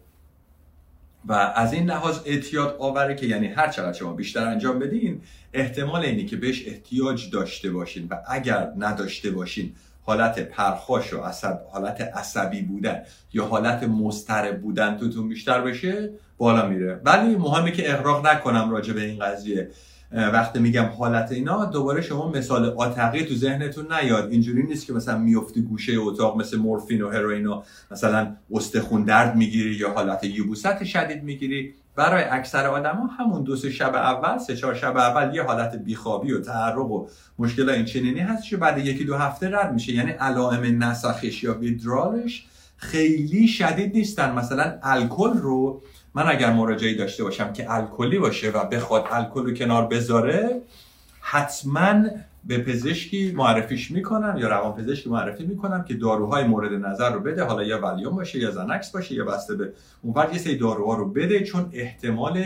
و از این لحاظ اعتیاد آوره که یعنی هر چقدر شما بیشتر انجام بدین احتمال اینه که بهش احتیاج داشته باشین. و اگر نداشته باشین حالت پرخاش و عصب حالت عصبی بودن یا حالت مضطرب بودن توتون بیشتر بشه بالا میره. ولی مهمه که اغراق نکنم راجع به این قضیه. وقتی میگم حالت اینا دوباره شما مثال آتقی تو ذهنتون نیاد. اینجوری نیست که مثلا میفتی گوشه اتاق مثل مورفین و هروئین مثلا استخون درد می‌گیری یا حالت یبوست شدید می‌گیری. برای اکثر آدما همون دو سه شب اول سه چهار شب اول یه حالت بیخوابی و تعرق و مشکل این چنینی هست که بعد یکی دو هفته رد میشه. یعنی علائم نسخش یا ویدرالش خیلی شدید نیستن. مثلا الکل رو من اگر مراجعی داشته باشم که الکلی باشه و بخواد الکل رو کنار بذاره حتما به پزشکی معرفیش می‌کنم یا روان پزشکی معرفی می‌کنم که داروهای مورد نظر رو بده. حالا یا ولیوم باشه یا زنکس باشه یا بسته به اون فرد یه سری داروها رو بده چون احتمال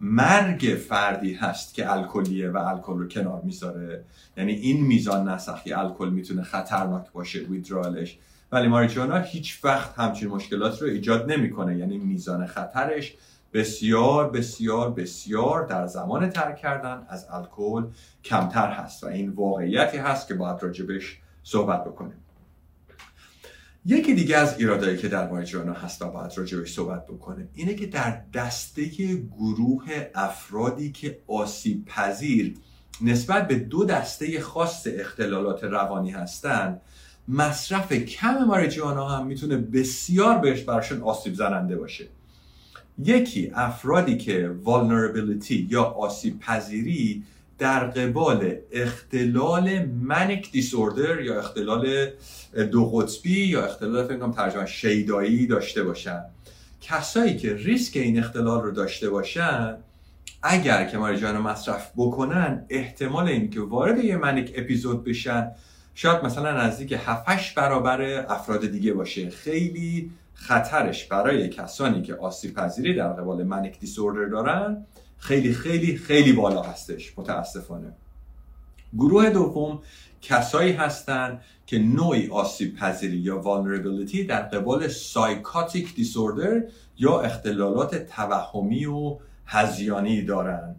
مرگ فردی هست که الکلیه و الکل رو کنار می‌ذاره. یعنی این میزان نسخی الکل می‌تونه خطرناک باشه ویدرالش ولی ماریجوانا هیچ وقت همچین مشکلات رو ایجاد نمی‌کنه. یعنی میزان خطرش بسیار بسیار بسیار در زمان ترک کردن از الکل کمتر هست و این واقعیتی هست که باید راجبش صحبت بکنیم. یکی دیگه از ایرادایی که در ماریجوانا هست و باید راجبش صحبت بکنیم اینه که در دسته گروه افرادی که آسیب پذیر نسبت به دو دسته خاص اختلالات روانی هستند مصرف کم ماریجوانا هم می‌تونه بسیار بهش براشون آسیب زننده باشه. یکی افرادی که vulnerability یا آسیب پذیری در قبال اختلال منیک دیسوردر یا اختلال دو قطبی یا اختلال فکر ترجمه شیدایی داشته باشن. کسایی که ریسک این اختلال رو داشته باشن اگر که ماریجوانا مصرف بکنن احتمال اینکه وارد یه منیک اپیزود بشن شاید مثلا نزدیک 7 برابر افراد دیگه باشه. خیلی خطرش برای کسانی که آسیب پذیری در قبال منیک دیسوردر دارن خیلی خیلی خیلی بالا هستش. متاسفانه. گروه دوم کسایی هستند که نوعی آسیب پذیری یا vulnerability در قبال سایکاتیک دیسوردر یا اختلالات توهمی و هزیانی دارن.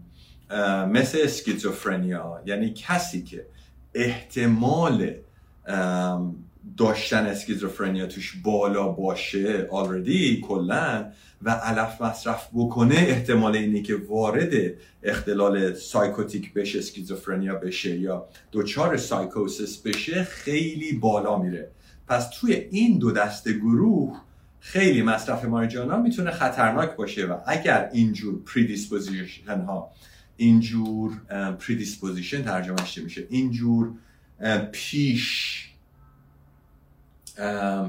مثل اسکیزوفرنیا یعنی کسی که احتمال داشتن اسکیزوفرنیا توش بالا باشه آلردی کلا. و علف مصرف بکنه احتمال اینه که وارد اختلال psychotic بشه schizophrenia بشه یا دچار psychosis بشه خیلی بالا میره. پس توی این دو دسته گروه خیلی مصرف ماریجوانا می‌تونه خطرناک باشه و اگر اینجور predisposition ها اینجور predisposition ترجمه میشه؟ اینجور پیش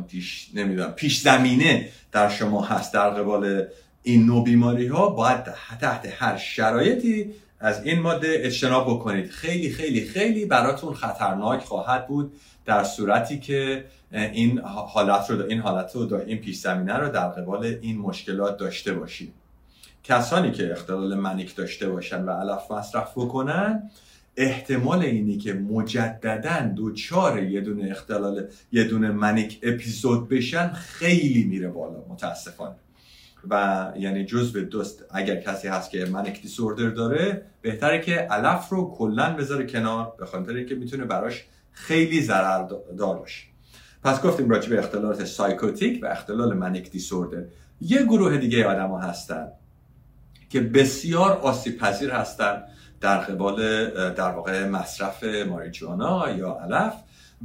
پیش نمی‌دونم پیش زمینه در شما هست. در قبال این نوع بیماری ها باید تحت هر شرایطی از این ماده اجتناب بکنید. خیلی خیلی خیلی براتون خطرناک خواهد بود در صورتی که این حالت رو این حالت رو این پیش زمینه رو در قبال این مشکلات داشته باشید. کسانی که اختلال منیک داشته باشن و علف مصرف بکنن احتمال اینی که مجددا دوچار یه دونه اختلال یه دونه منیک اپیزود بشن خیلی میره بالا متاسفانه. و یعنی جزء دوست اگر کسی هست که منیک دیسوردر داره بهتره که علف رو کلا بذاره کنار به خاطر اینکه می‌تونه براش خیلی ضرر دار باشه. پس گفتیم راجع به اختلالات سایکوتیک و اختلال منیک دیسوردر یه گروه دیگه آدم ها هستن که بسیار آسیب پذیر هستن. در قبال در واقع مصرف ماریجوانا یا علف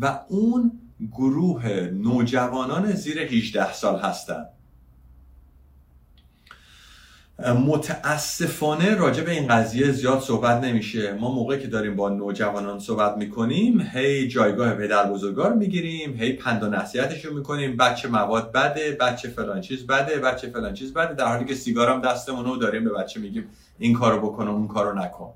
و اون گروه نوجوانان زیر 18 سال هستند متاسفانه راجع به این قضیه زیاد صحبت نمیشه. ما موقعی که داریم با نوجوانان صحبت می‌کنیم هی جایگاه پدر بزرگار می‌گیریم هی پند و نصیحتشو می‌کنیم. بچه مواد بده بچه فلان چیز بده بچه فلان چیز بده. در حالی که سیگارم دستمونو داریم به بچه میگیم این کارو بکن اون کارو نکن.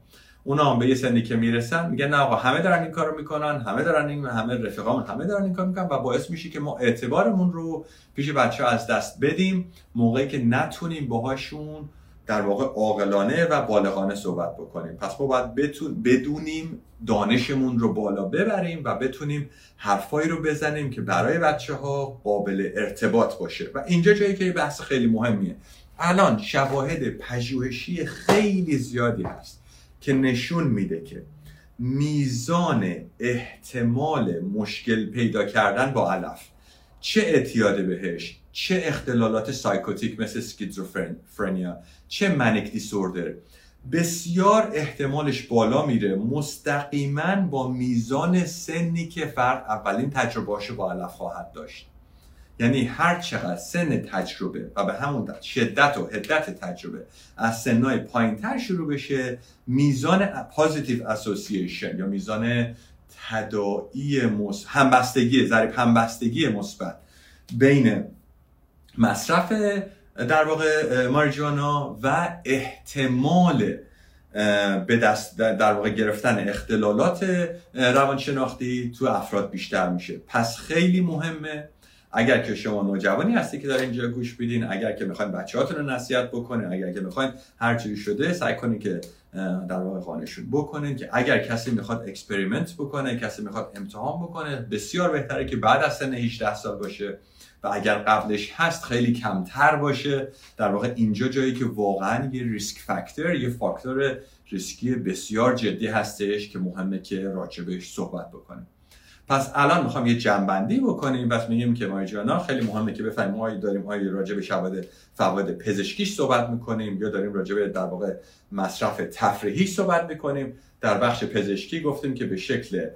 اونا هم به یه سنی که می‌رسن میگن نه آقا همه دارن این کارو می‌کنن همه دارن این همه رفیقامون همه دارن این کار می‌کنن و باعث میشه که ما اعتبارمون رو پیش بچه از دست بدیم موقعی که نتونیم باهاشون در واقع عاقلانه و بالغانه صحبت بکنیم. پس ما باید بدونیم دانشمون رو بالا ببریم و بتونیم حرفایی رو بزنیم که برای بچه ها قابل ارتباط باشه. و اینجا جایی که بحث خیلی مهمیه. الان شواهد پژوهشی خیلی زیادی هست. که نشون میده که میزان احتمال مشکل پیدا کردن با علف چه اعتیاد بهش چه اختلالات psychotic مثل schizophrenia چه manic disorder بسیار احتمالش بالا میره. مستقیما با میزان سنی که فرد اولین تجربه‌هاشو با علف خواهد داشت. یعنی هر چقدر سن تجربه و به همون شدت و حدت تجربه از سنهای پایین تر شروع بشه میزان positive association یا میزان تدائی مس... همبستگی ضریب همبستگی مثبت بین مصرف در واقع ماریجوانا و احتمال به دست در واقع گرفتن اختلالات روانشناختی تو افراد بیشتر میشه. پس خیلی مهمه اگر که شما نوجوانی هستی که در اینجا گوش بیدین اگر که می‌خواین بچه‌هاتون رو نصیحت بکنین اگر که می‌خواین هر چیزی شده سعی کنین که در واقع قانعشون بکنین که اگر کسی می‌خواد experiment بکنه کسی می‌خواد امتحان بکنه بسیار بهتره که بعد از سن 18 سال باشه و اگر قبلش هست خیلی کمتر باشه. در واقع اینجا جایی که واقعا یه risk factor یه فاکتور ریسکی بسیار جدی هستش که مهمه که راجع بهش صحبت بکنیم. پس الان می‌خوام یه جمع‌بندی بکنیم. پس میگیم که ماریجوانا خیلی مهمه که بفهمیم ما داریم آیا راجع به شواهد فواید پزشکیش صحبت می‌کنیم یا داریم راجع به در واقع مصرف تفریحی صحبت می‌کنیم. در بخش پزشکی گفتیم که به شکل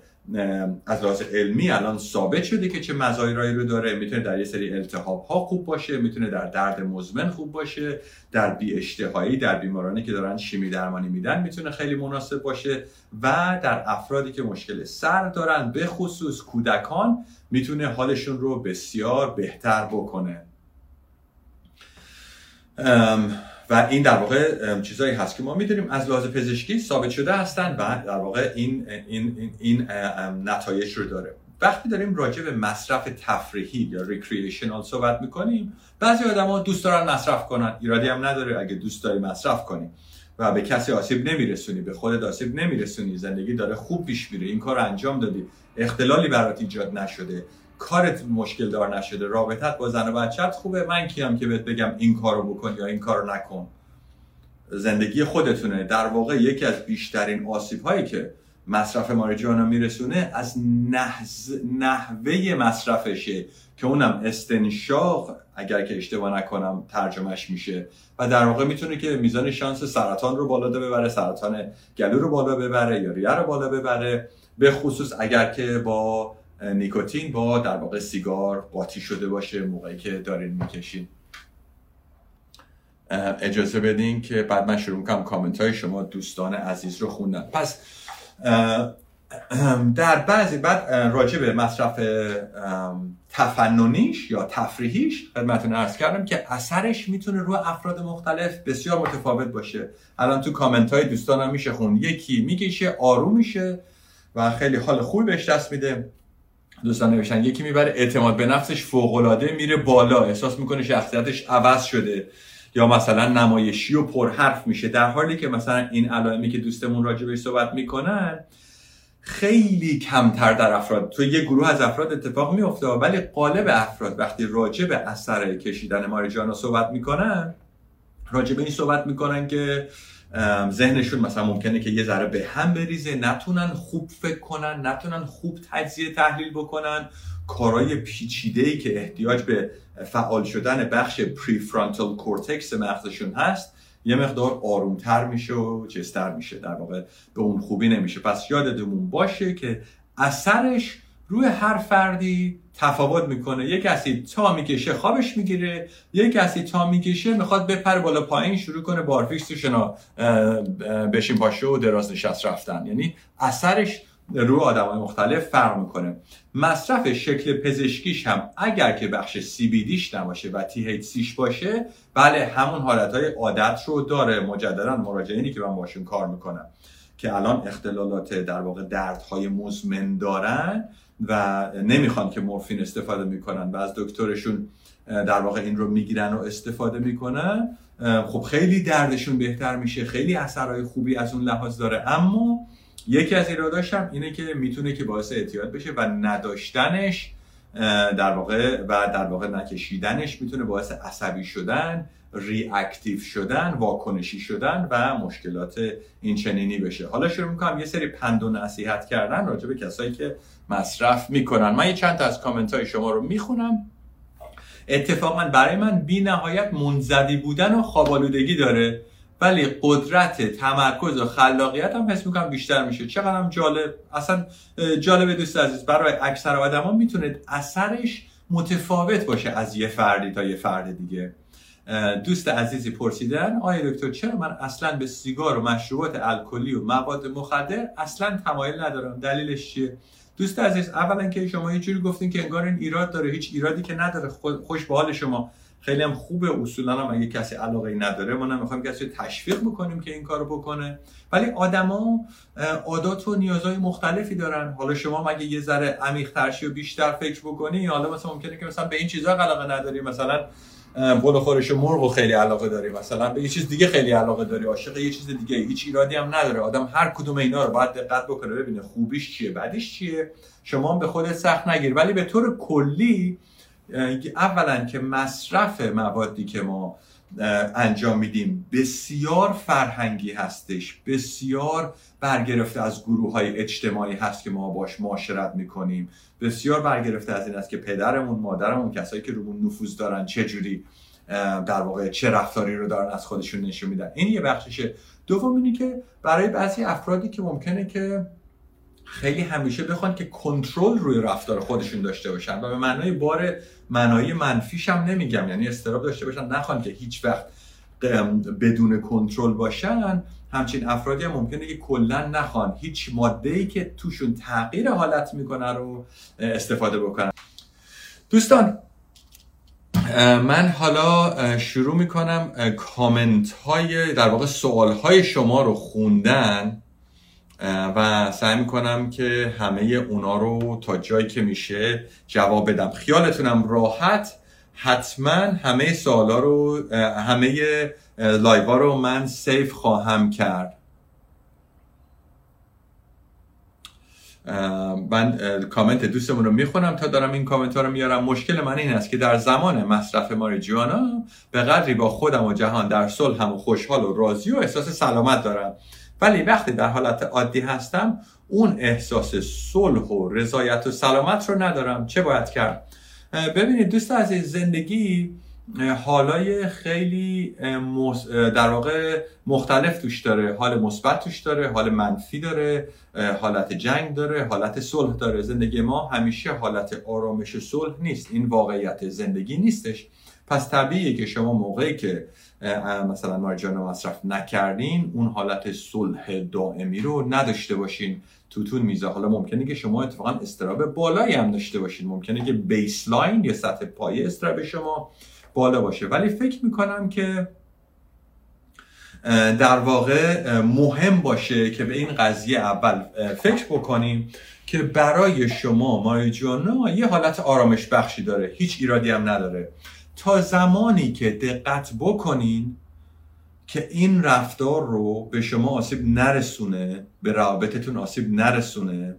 از لحاظ علمی الان ثابت شده که چه مزایایی رو داره. می‌تونه در یه سری التهاب ها خوب باشه می‌تونه در درد مزمن خوب باشه در بی اشتهایی در بیمارانی که دارن شیمی درمانی میدن می‌تونه خیلی مناسب باشه و در افرادی که مشکل سر دارن به خصوص کودکان می‌تونه حالشون رو بسیار بهتر بکنه. و این در واقع چیزایی هست که ما می‌دونیم از لحاظ پزشکی ثابت شده هستن و در واقع این این این, نتایج رو داره. وقتی داریم راجع به مصرف تفریحی یا ریکرییشنال صحبت می‌کنیم بعضی ها دوست دارن مصرف کنن. ایرادی هم نداره اگه دوست داری مصرف کنی و به کسی آسیب نمیرسونی به خودت آسیب نمیرسونی زندگی داره خوب پیش میره این کار انجام دادی اختلالی برات ایجاد نشده کارت مشکل دار نشده. رابطت با زن و بچت خوبه. من کیم که بهت بگم این کارو بکن یا این کارو نکن. زندگی خودتونه. در واقع یکی از بیشترین آسیب هایی که مصرف ماریجوانا میرسونه از نحز... نحوه مصرفشه که اونم استنشاق اگر که اشتباه نکنم ترجمهش میشه. و در واقع می‌تونه که میزان شانس سرطان رو بالا ببره سرطان گلو رو بالا ببره یا ریه رو بالا ببره. به خصوص اگر که با نیکوتین با در واقع سیگار قاطی شده باشه موقعی که دارین می‌کشین. اجازه بدین که بعد من شروع می‌کنم کامنت های شما دوستان عزیز رو خوندن. پس در بعضی بعد راجع به مصرف تفننیش یا تفریحیش خدمتتون ارز کردم که اثرش می‌تونه روی افراد مختلف بسیار متفاوت باشه. الان تو کامنت های دوستانم میشه خون یکی می‌کشه آروم میشه و خیلی حال خوب بهش دست میده. دوستان نوشتن یکی می‌بره اعتماد به نفسش فوق العاده میره بالا احساس می‌کنه شخصیتش عوض شده. یا مثلا نمایشی و پرحرف میشه. در حالی که مثلا این علائمی که دوستمون راجع صحبت می‌کنن خیلی کمتر در افراد. تو یه گروه از افراد اتفاق میفته ولی قالب افراد وقتی راجع به اثر کشیدن ماریجانا صحبت می‌کنن راجع به این صحبت می‌کنن که ذهنشون مثلا ممکنه که یه ذره به هم بریزه نتونن خوب فکر کنن نتونن خوب تجزیه تحلیل بکنن. کارهای پیچیده ای که احتیاج به فعال شدن بخش prefrontal cortex مغزشون هست یه مقدار آرومتر میشه و جستر میشه. در واقع به اون خوبی نمیشه. پس یادتون باشه که اثرش روی هر فردی تفاوت می‌کنه. یک کسی تا می‌کشه خوابش می‌گیره یک کسی تا می‌کشه می‌خواد بپره بالا پایین شروع کنه بارفیکس شنا بشین پاشه و دراز نشست رفتن. یعنی اثرش رو آدم های مختلف فرق می‌کنه. مصرف شکل پزشکیش هم اگر که بخش CBDش نباشه و THCش باشه بله همون حالت های عادت رو داره. مجددا مراجعینی که من باشون کار می‌کنم که الان اختلالات در واقع دردهای مزمن دارن و نمی‌خوان که مورفین استفاده می‌کنن و از دکترشون در واقع این رو می‌گیرن و استفاده می‌کنن. خب خیلی دردشون بهتر میشه خیلی اثرهای خوبی از اون لحاظ داره. اما یکی از ایراداش هم اینه که می‌تونه که باعث اعتیاد بشه و نداشتنش در واقع و در واقع نکشیدنش می‌تونه باعث عصبی شدن ریاکتیو شدن واکنشی شدن و مشکلات این چنینی بشه. حالا شروع می‌کنم یه سری پند و نصیحت کردن راجع به کسایی که مصرف می‌کنن. من یه چند تا از کامنت های شما رو می‌خونم. اتفاقا برای من بی نهایت منزدی بودن و خوابالودگی داره ولی قدرت تمرکز و خلاقیت هم حس می‌کنم بیشتر میشه. چقدر هم جالب. اصلا جالب دوست عزیز برای اکثر آدما می‌تونه اثرش متفاوت باشه از یه فردی تا یه فرد دیگه. دوست عزیزی پرسیدن آیا دکتر چرا من اصلا به سیگار و مشروبات الکلی و مواد مخدر اصلا تمایل ندارم؟ دلیلش چیه؟ دوست عزیز اولا که شما یه جوری گفتین که انگار این ایراد داره هیچ ایرادی که نداره. خوش به حال شما. خیلی هم خوبه. اصولا هم اگه کسی علاقه ای نداره ما نمی‌خوایم کسی تشویق بکنیم که این کارو بکنه. ولی آدما عادات و نیازهای مختلفی دارن. حالا شما مگه یه ذره عمیق ترشی و بیشتر فکر بکنی حالا مثلا ممکنه که مثلا به این چیزا علاقه نداری. مثلا بل خورش مرغ و خیلی علاقه داری مثلا. به یه چیز دیگه خیلی علاقه داری عاشق یه چیز دیگه هیچ ایرادی هم نداره. آدم هر کدوم اینا رو باید دقت بکنه. ببینه خوبیش چیه بعدش چیه. شما به خودت سخت نگیر. ولی به طور کلی اولا که مصرف موادی که ما انجام میدیم. بسیار فرهنگی هستش. بسیار برگرفته از گروه های اجتماعی هست که ما باش معاشرت می‌کنیم. بسیار برگرفته از این است که پدرمون مادرمون کسایی که رومون نفوذ دارن چه جوری در واقع چه رفتاری رو دارن از خودشون نشون میدن. این یه بخششه. دوم اینی که برای بعضی افرادی که ممکنه که خیلی همیشه بخوان که کنترل روی رفتار خودشون داشته باشن و به معنای بار معنایی منفیش هم نمیگم. یعنی استراب داشته باشن نخوان که هیچ وقت بدون کنترل باشن. همچین افرادی هم ممکنه که کلا نخوان. هیچ ماده ای که توشون تغییر حالت می‌کنه رو استفاده بکنن. دوستان من حالا شروع می‌کنم کامنت های در واقع سوال های شما رو خوندن. و سعی می‌کنم که همه اونا رو تا جایی که میشه جواب بدم. خیالتونم راحت حتما همه سوالا رو همه لایوا رو من سیف خواهم کرد. من کامنت دوستمون رو می‌خونم تا دارم این کامنت ها رو میارم. مشکل من این است که در زمان مصرف ماریجوانا به قدری با خودم و جهان در صلح هم و خوشحال و راضی و احساس سلامت دارم. ولی وقتی در حالت عادی هستم اون احساس صلح و رضایت و سلامت رو ندارم. چه باید کرد؟ ببینید دوست عزیز زندگی حالای خیلی در واقع مختلف توش داره. حال مثبت توش داره حال منفی داره حالت جنگ داره حالت صلح داره. زندگی ما همیشه حالت آرامش صلح نیست. این واقعیت زندگی نیستش. پس طبیعیه که شما موقعی که مثلا مارجانا مصرف نکردین اون حالت صلح دائمی رو نداشته باشین. توتون میزه. حالا ممکنه که شما اتفاقا استراب بالایی هم داشته باشین. ممکنه که بیسلاین یا سطح پایه استراب شما بالا باشه. ولی فکر می‌کنم که در واقع مهم باشه که به این قضیه اول فکر بکنیم که برای شما ماریجوانا یه حالت آرامش بخشی داره. هیچ ایرادی هم نداره. تا زمانی که دقت بکنین که این رفتار رو به شما آسیب نرسونه به روابطتون آسیب نرسونه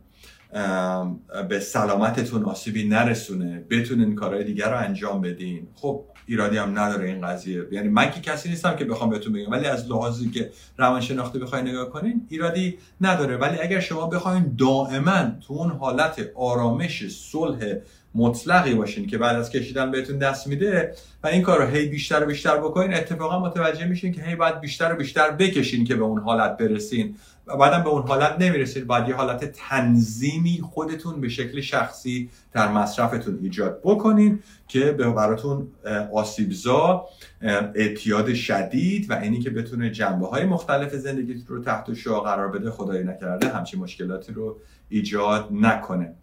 به سلامتتون آسیبی نرسونه بتونین کارهای دیگر رو انجام بدین. خب ایرادی هم نداره این قضیه. یعنی من که کسی نیستم که بخوام بهتون بگم. ولی از لحاظی که روانشناختی بخواید نگاه کنین ایرادی نداره. ولی اگر شما بخواین دائما تو اون حالت آرامش صلح مطلقی باشین که بعد از کشیدن بهتون دست میده و این کار رو هی بیشتر و بیشتر بکنین اتفاقا متوجه میشین که هی باید بیشتر و بیشتر بکشین که به اون حالت برسین و بعدم به اون حالت نمی‌رسید باید یه حالت تنظیمی خودتون به شکل شخصی در مصرفتون ایجاد بکنین که به براتون آسیبزا اعتیاد شدید و اینی که بتونه جنبه های مختلف زندگیتون رو تحت شعا قرار بده خدایی نکرده همچین مشکلاتی رو ایجاد نکنه.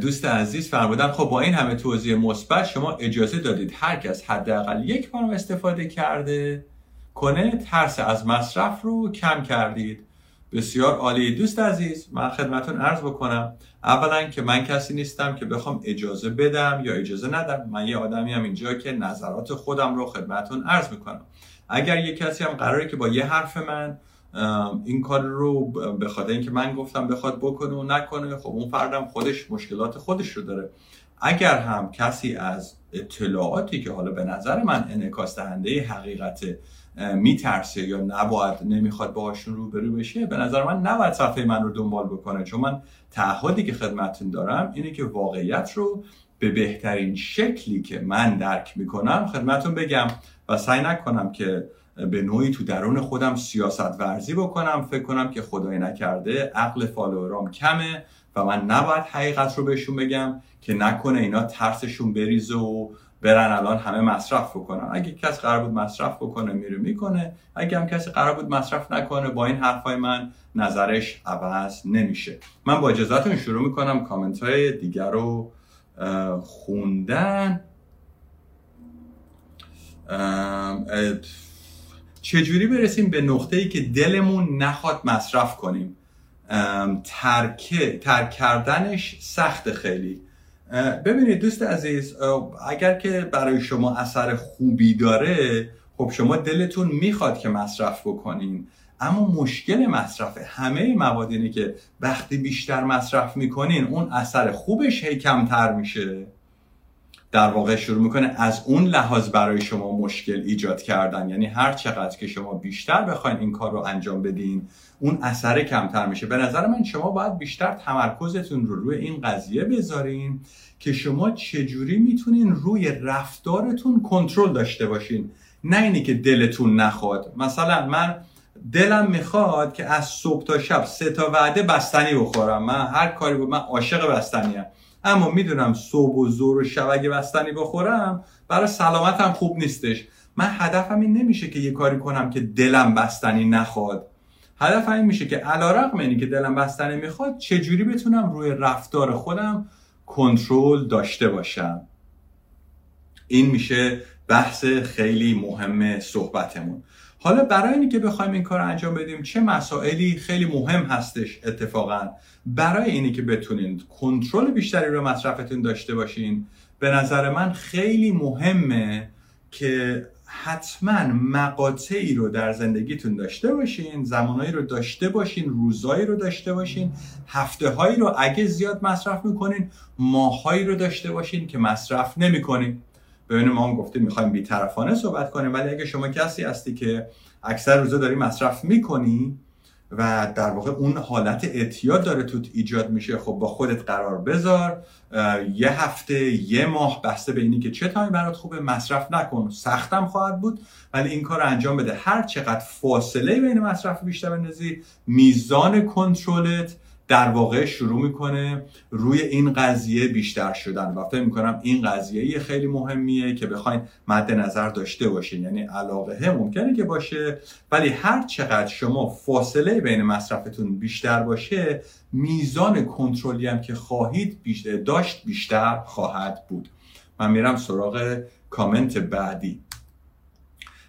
دوست عزیز فرمودن خب با این همه توضیح مثبت شما اجازه دادید هر کس حداقل یک بار استفاده کرده کنه ترس از مصرف رو کم کردید. بسیار عالی. دوست عزیز من خدمتون عرض بکنم اولا که من کسی نیستم که بخوام اجازه بدم یا اجازه ندم. من یه آدمی هم اینجا که نظرات خودم رو خدمتون عرض می‌کنم. اگر یه کسی هم قراره که با یه حرف من این کار رو به خاطر اینکه من گفتم بخواد بکنه و نکنه خب اون فردم خودش مشکلات خودش رو داره. اگر هم کسی از اطلاعاتی که حالا به نظر من انعکاس دهنده حقیقت میترسه یا نباید نمی‌خواد باهاشون روبرو بشه به نظر من نباید صفحه من رو دنبال بکنه. چون من تعهدی که خدمتتون دارم اینه که واقعیت رو به بهترین شکلی که من درک می‌کنم خدمتون بگم و سعی نکنم که به نوعی تو درون خودم سیاست ورزی بکنم. فکر کنم که خدای نکرده عقل فالوورام کمه و من نباید حقیقت رو بهشون بگم که نکنه اینا ترسشون بریزه و برن الان همه مصرف بکنن. اگه کسی قرار بود مصرف بکنه میره می‌کنه. اگه هم کسی قرار بود مصرف نکنه با این حرفای من نظرش عوض نمیشه. من با اجازهتون شروع می‌کنم کامنت های دیگر رو خوندن. چجوری برسیم به نقطه ای که دلمون نخواد مصرف کنیم؟ ترک, ترک کردنش سخت خیلی. ببینید دوست عزیز اگر که برای شما اثر خوبی داره خب شما دلتون می‌خواد که مصرف بکنین. اما مشکل مصرف همه مواد اینه که وقتی بیشتر مصرف می‌کنین اون اثر خوبش هی کمتر میشه. در واقع شروع می‌کنه از اون لحاظ برای شما مشکل ایجاد کردن. یعنی هر چقدر که شما بیشتر بخواین این کار رو انجام بدین اون اثر کمتر میشه. به نظر من شما باید بیشتر تمرکزتون رو روی این قضیه بذارین که شما چجوری می‌تونین روی رفتارتون کنترل داشته باشین. نه اینی که دلتون نخواد. مثلا من دلم می‌خواد که از صبح تا شب سه تا وعده بستنی بخورم. من هر کاری بود من عاشق بستنیم. اما می‌دونم صبح و زور و شب بستنی بخورم برای سلامتم خوب نیستش. من هدفم این نمیشه که یه کاری کنم که دلم بستنی نخواد. هدف این میشه که علا رقم اینی که دلم بستنی می‌خواد چجوری بتونم روی رفتار خودم کنترل داشته باشم. این میشه بحث خیلی مهم صحبتمون. حالا برای اینی که بخوایم این کار انجام بدیم چه مسائلی خیلی مهم هستش اتفاقا؟ برای اینی که بتونین کنترل بیشتری رو مصرفتون داشته باشین به نظر من خیلی مهمه که حتما مقاطعی رو در زندگیتون داشته باشین زمانهایی رو داشته باشین روزایی رو داشته باشین هفته هایی رو اگه زیاد مصرف می‌کنین ماههایی رو داشته باشین که مصرف نمی‌کنین. ببینیم ما هم گفتیم می‌خوایم بیطرفانه صحبت کنیم ولی اگه شما کسی هستی که اکثر روزا داری مصرف می‌کنی و در واقع اون حالت اعتیاد داره توت ایجاد میشه خب با خودت قرار بذار یه هفته یه ماه بسته به اینی که چه تایمی برات خوبه مصرف نکن سختم خواهد بود ولی این کار انجام بده. هر چقدر فاصله بین مصرف بیشتر بندازی میزان کنترلت در واقع شروع می‌کنه روی این قضیه بیشتر شدن و فکر می‌کنم این قضیه خیلی مهمیه که بخواین مد نظر داشته باشین. یعنی علاقه ممکنه که باشه ولی هر چقدر شما فاصله بین مصرفتون بیشتر باشه میزان کنترلی هم که خواهید بیشتر داشت بیشتر خواهد بود. من میرم سراغ کامنت بعدی.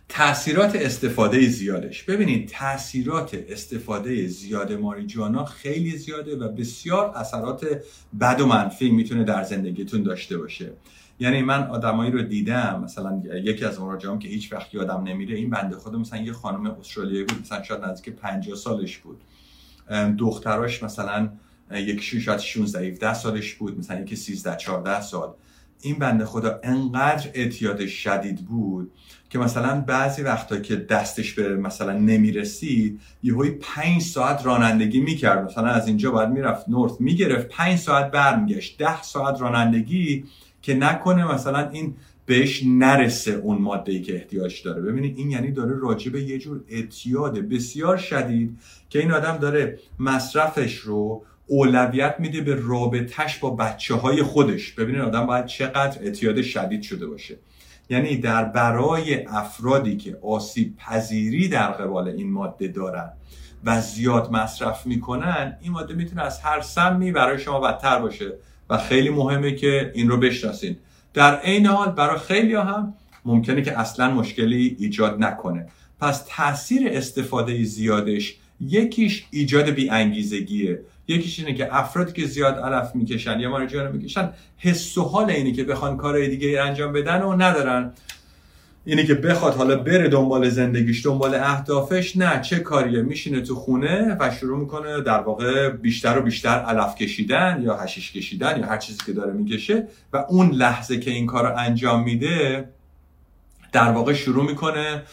تاثیرات استفاده زیادش. ببینید تاثیرات استفاده زیاد ماریجوانا خیلی زیاده و بسیار اثرات بد و منفی می‌تونه در زندگیتون داشته باشه. یعنی من آدمایی رو دیدم مثلا یکی از مراجعام که هیچ وقت یادم نمیره این بنده خدا مثلا یه خانم استرالیایی بود مثلا شاید نزدیک 50 سالش بود. دختراش مثلا یکی شاید 16 17 سالش بود مثلا یکی 13 14 سال. این بنده خدا انقدر اعتیاد شدید بود که مثلا بعضی وقتا که دستش به مثلا نمی‌رسید یهوی پنج ساعت رانندگی می‌کرد. مثلا از اینجا باید می‌رفت نورث می‌گرفت پنج ساعت برمیگشت. ده ساعت رانندگی که نکنه مثلا این بهش نرسه اون ماده ای که احتیاج داره. ببینید این یعنی داره راجع به یه جور اعتیاد بسیار شدید که این آدم داره مصرفش رو اولویت میده به رابطهش با بچه های خودش. ببینید آدم باید چقدر اعتیاد شدید شده باشه. یعنی در برای افرادی که آسیب پذیری در قبال این ماده دارن و زیاد مصرف می‌کنن این ماده می‌تونه از هر سمی برای شما بدتر باشه و خیلی مهمه که این رو بشناسین. در عین حال برای خیلی هم ممکنه که اصلا مشکلی ایجاد نکنه. پس تاثیر استفاده زیادش یکیش ایجاد بی انگیزگیه یکیش اینه که افرادی که زیاد علف می‌کشن یا رو می‌کشن حس و حال اینه که بخوان کارهای دیگه انجام بدن و ندارن. اینه که بخواد حالا بره دنبال زندگیش دنبال اهدافش نه چه کاریه؟ میشینه تو خونه و شروع می‌کنه در واقع بیشتر و بیشتر علف کشیدن یا هشیش کشیدن یا هر چیزی که داره می‌کشه و اون لحظه که این کار رو انجام میده در واقع شروع می‌کنه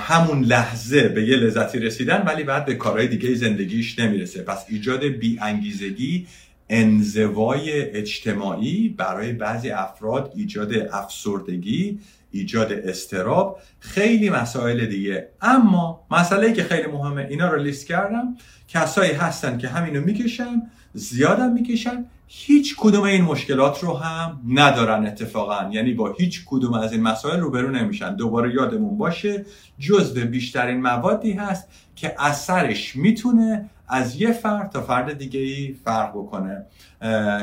همون لحظه به یه لذتی رسیدن ولی بعد به کارهای دیگه زندگیش نمی‌رسه. پس ایجاد بی انگیزگی انزوای اجتماعی برای بعضی افراد ایجاد افسردگی ایجاد استراب خیلی مسائل دیگه. اما مسئله که خیلی مهمه اینا رو لیست کردم. کسایی هستن که همینو می‌کشن زیادم می‌کشن. هیچ کدوم این مشکلات رو هم ندارن اتفاقا. یعنی با هیچ کدوم از این مسائل روبرو نمیشن. دوباره یادمون باشه جزو بیشترین موادی هست که اثرش می‌تونه از یه فرد تا فرد دیگه ای فرق بکنه.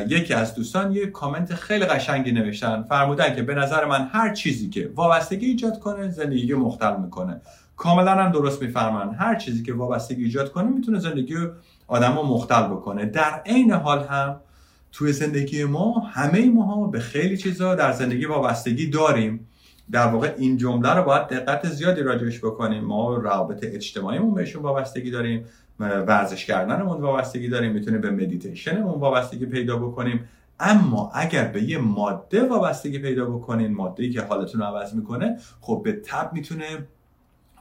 یکی از دوستان یه کامنت خیلی قشنگی نوشتن. فرمودن که به نظر من هر چیزی که وابستگی ایجاد کنه زندگی مختل می‌کنه. کاملا هم درست میفرمن هر چیزی که وابستگی ایجاد کنه می‌تونه زندگی آدم رو مختل بکنه. در عین حال هم توی زندگی ما همه ما به خیلی چیزا در زندگی وابستگی داریم. در واقع این جمله رو باید دقت زیادی راجعش بکنیم. ما روابط اجتماعیمون بهشون وابستگی داریم ورزش کردنمون وابستگی داریم می‌تونیم به مدیتیشنمون وابستگی پیدا بکنیم. اما اگر به یه ماده وابستگی پیدا بکنین ماده که حالتون رو عوض می‌کنه خب به تب می‌تونه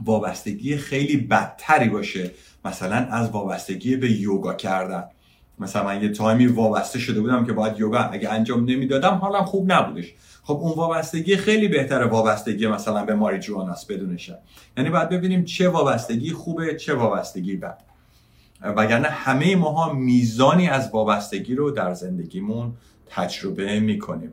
وابستگی خیلی بدتری باشه. مثلا از وابستگی به یوگا کردن. مثلا من یه تایمی وابسته شده بودم که باید یوگا اگه انجام نمی‌دادم حالم خوب نبودش. خب اون وابستگی خیلی بهتره وابستگی مثلا به ماری است بدون یعنی باید ببینیم چه وابستگی خوبه چه وابستگی بد. وگرنه همه ماها میزانی از وابستگی رو در زندگیمون تجربه می‌کنیم.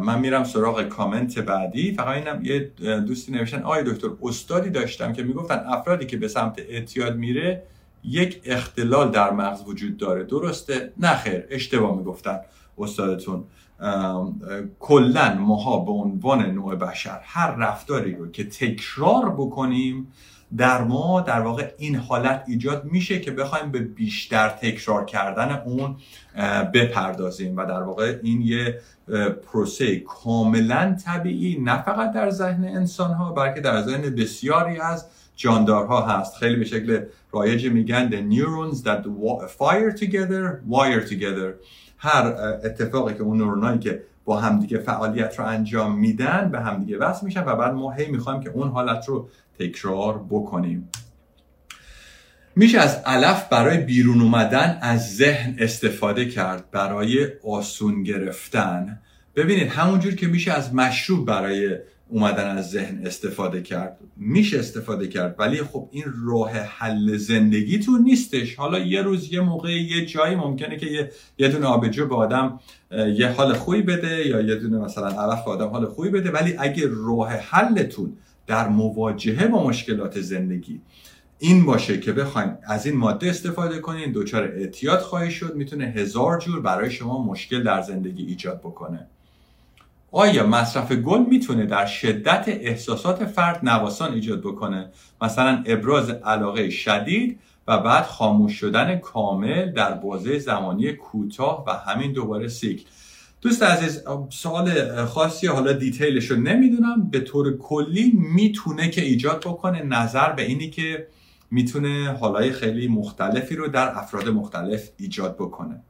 من میرم سراغ کامنت بعدی. فقط اینم یه دوستی نوشتن آیا دکتر استادی داشتم که می‌گفتن افرادی که به سمت اعتیاد میره یک اختلال در مغز وجود داره. درسته؟ نه خیر اشتباه می‌گفتن استادتون. کلا ماها به عنوان نوع بشر هر رفتاری رو که تکرار بکنیم در ما در واقع این حالت ایجاد میشه که بخوایم به بیشتر تکرار کردن اون بپردازیم و در واقع این یه پروسه کاملا طبیعی نه فقط در ذهن انسان ها بلکه در ذهن بسیاری از جاندارها هست. خیلی به شکل رایج میگن the neurons that fire together wire together. هر اتفاقی که اون نورونایی که با همدیگه فعالیت رو انجام میدن به همدیگه وصل میشن و بعد ما هی می‌خوایم که اون حالت رو تکرار بکنیم. میشه از علف برای بیرون اومدن از ذهن استفاده کرد برای آسون گرفتن. ببینید همونجور که میشه از مشروب برای اومدن از ذهن استفاده کرد. میشه استفاده کرد ولی خب این راه حل زندگیتون نیستش. حالا یه روز یه موقع یه جایی ممکنه که یه, دونه آبجو به آدم یه حال خوبی بده یا یه دونه مثلا علف به آدم حال خوبی بده. ولی اگه راه حلتون در مواجهه با مشکلات زندگی این باشه که بخواین از این ماده استفاده کنین دچار اعتیاد خواهی شد می‌تونه هزار جور برای شما مشکل در زندگی ایجاد بکنه. آیا مصرف گل می‌تونه در شدت احساسات فرد نواسان ایجاد بکنه؟ مثلا ابراز علاقه شدید و بعد خاموش شدن کامل در بازه زمانی کوتاه و همین دوباره سیکل دوست عزیز سوال خاصی حالا دیتیلش رو نمی‌دونم. به طور کلی می‌تونه که ایجاد بکنه. نظر به اینی که می‌تونه حالای خیلی مختلفی رو در افراد مختلف ایجاد بکنه.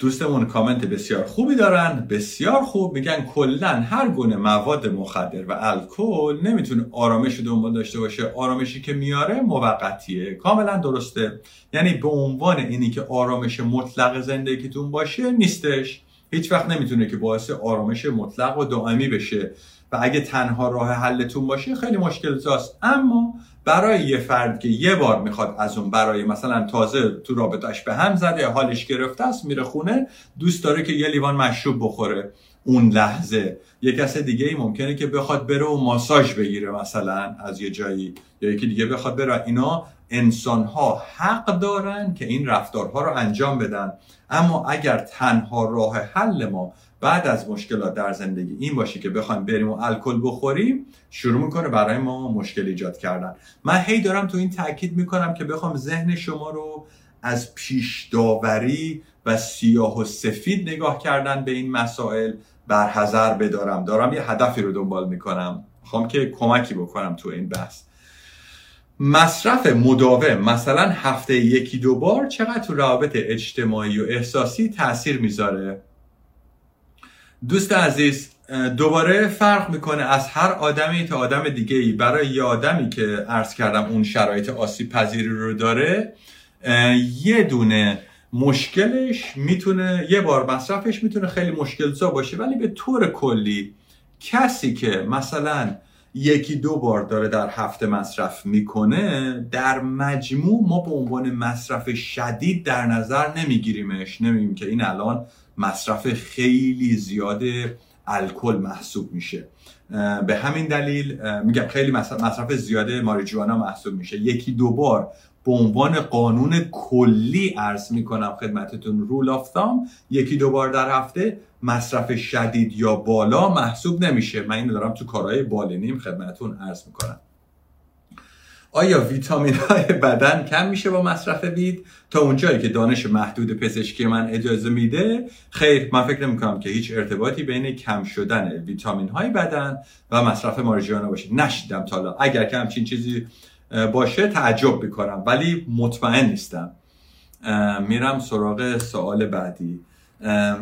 دوستمون کامنت بسیار خوبی دارن بسیار خوب. میگن کلا هر گونه مواد مخدر و الکل نمی‌تونه آرامش دنبال داشته باشه. آرامشی که میاره موقتیه. کاملا درسته. یعنی به عنوان اینی که آرامش مطلق زندگیتون باشه نیستش. هیچ وقت نمی‌تونه که باعث آرامش مطلق و دائمی بشه. و اگه تنها راه حلتون باشه خیلی مشکل زاست اما برای یه فرد که یه بار می‌خواد از اون برای مثلا تازه تو رابطش به هم زده حالش گرفته است میره خونه دوست داره که یه لیوان مشروب بخوره اون لحظه. یه کس دیگه ای ممکنه که بخواد بره و ماساژ بگیره مثلا از یه جایی. یا یکی دیگه بخواد بره. اینا انسان ها حق دارن که این رفتارها رو انجام بدن. اما اگر تنها راه حل ما بعد از مشکلات در زندگی این باشه که بخوایم بریم و الکل بخوریم شروع می‌کنه برای ما مشکل ایجاد کردن. من هی دارم تو این تاکید می‌کنم که بخوام ذهن شما رو از پیش داوری و سیاه و سفید نگاه کردن به این مسائل برحضر بدارم. دارم یه هدفی رو دنبال می‌کنم. می‌خوام که کمکی بکنم تو این بحث. مصرف مداوم مثلا هفته یکی دو بار چقدر تو روابط اجتماعی و احساسی تاثیر می‌ذاره؟ دوست عزیز دوباره فرق می‌کنه از هر آدمی تا آدم دیگه ای برای یه آدمی که عرض کردم اون شرایط آسیب پذیری رو داره یه دونه مشکلش می‌تونه یه بار مصرفش می‌تونه خیلی مشکل زا باشه ولی به طور کلی کسی که مثلا یکی دو بار داره در هفته مصرف می‌کنه در مجموع ما به عنوان مصرف شدید در نظر نمیگیریمش. نمیگیم که این الان مصرف خیلی زیاد الکل محسوب میشه. به همین دلیل میگم خیلی مصرف زیاد ماریجوانا محسوب میشه. یکی دو بار به عنوان قانون کلی عرض می‌کنم خدمتتون رول آف تام یکی دو بار در هفته مصرف شدید یا بالا محسوب نمیشه. من اینو دارم تو کارهای بالینیم خدمتتون عرض می‌کنم. آیا ویتامین های بدن کم میشه با مصرف وید تا اونجایی که دانش محدود پزشکی من اجازه میده خیر من فکر نمی کنم که هیچ ارتباطی بین کم شدن ویتامین های بدن و مصرف ماریجوانا باشه. نشیدم تا حالا. اگر که همچین چیزی باشه تعجب می‌کنم. ولی مطمئن نیستم. میرم سراغ سوال بعدی.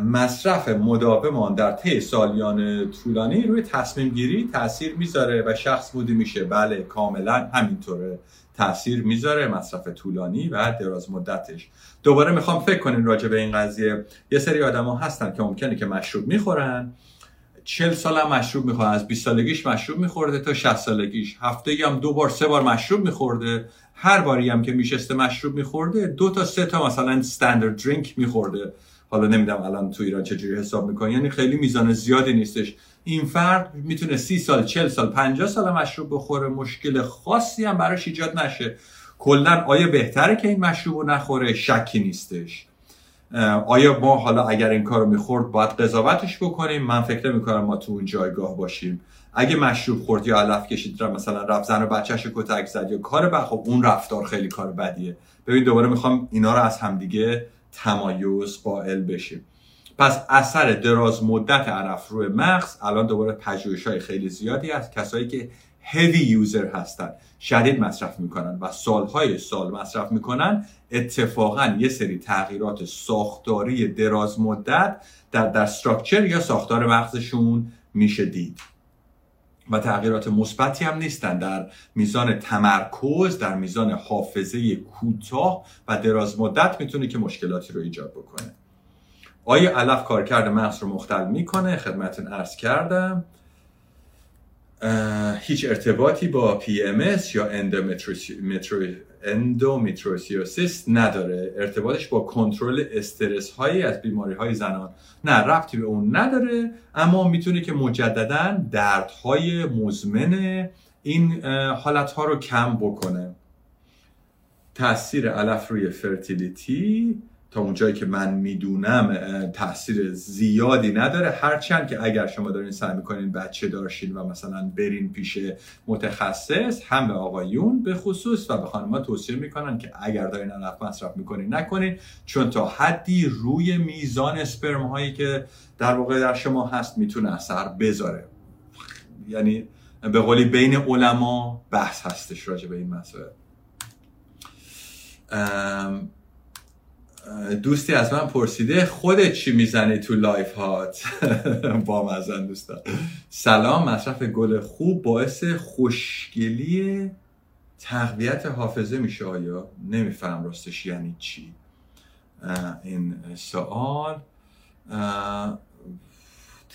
مصرف مداوم آن در طی سالیان طولانی روی تصمیم گیری تاثیر می‌ذاره و شخص بودی میشه. بله کاملا همینطوره. تاثیر می‌ذاره مصرف طولانی و دراز مدتش. دوباره می‌خوام فکر کنین راجع به این قضیه. یه سری آدما هستن که ممکنه که مشروب می‌خورن. چل سال هم مشروب می‌خوره از 20 سالگیش مشروب میخورده تا 60 سالگیش. هفته هم دو بار سه بار مشروب میخورده. هر باری هم که میشسته مشروب میخورده دو تا سه تا مثلا استاندارد درینک میخورده. حالا نمی‌دونم الان تو ایران چجوری حساب می‌کنه یعنی خیلی میزان زیادی نیستش. این فرد می‌تونه سی سال چل سال 50 سال مشروب بخوره مشکل خاصی هم براش ایجاد نشه. کلا آیا بهتره که این مشروب رو نخوره؟ شکی نیستش. آیا ما حالا اگر این کار رو می‌خورد باید قضاوتش بکنیم؟ من فکر می‌کنم ما تو اون جایگاه باشیم. اگه مشروب خورد یا علف کشید را مثلا رفت زن و بچهش کتک زد یا کار بد خب اون رفتار خیلی کار بدیه. ببین دوباره می‌خوام اینا رو از همدیگه تمایز قائل بشیم. پس اثر دراز مدت عرف روی مغز الان دوباره پژوهش های خیلی زیادی هست. کسایی که هیوی یوزر هستن شدید مصرف می‌کنن و سالهای سال مصرف می‌کنن اتفاقا یه سری تغییرات ساختاری دراز مدت در در استراکچر یا ساختار مغزشون میشه دید. و تغییرات مثبتی هم نیستن. در میزان تمرکز در میزان حافظه کوتاه و دراز مدت می‌تونه که مشکلاتی رو ایجاد بکنه. آیا علف کارکرد مغز رو مختل می‌کنه. خدمتون عرض کردم. هیچ ارتباطی با PMS یا endometriosis نداره. ارتباطش با کنترل استرس هایی از بیماری های زنان. نه ربطی به اون نداره اما می‌تونه که مجددا دردهای مزمن این حالت ها رو کم بکنه. تاثیر علف روی fertility تا اونجایی که من می‌دونم تاثیر زیادی نداره. هرچند که اگر شما دارین سعی می‌کنین بچه دار شین و مثلا برین پیش متخصص هم به آقایون به خصوص و به خانمها توصیه می‌کنن که اگر دارین علف مصرف می‌کنین نکنین. چون تا حدی روی میزان اسپرم هایی که در واقع در شما هست می‌تونه اثر بذاره. یعنی به قولی بین علما بحث هستش راجع به این مسئله. دوستی از من پرسیده خودت چی می‌زنی تو لایو هات؟ با مزن دوستان. سلام مصرف گل خوب باعث خوشگلی تقویت حافظه میشه آیا؟ نمیفهم راستش یعنی چی. این سوال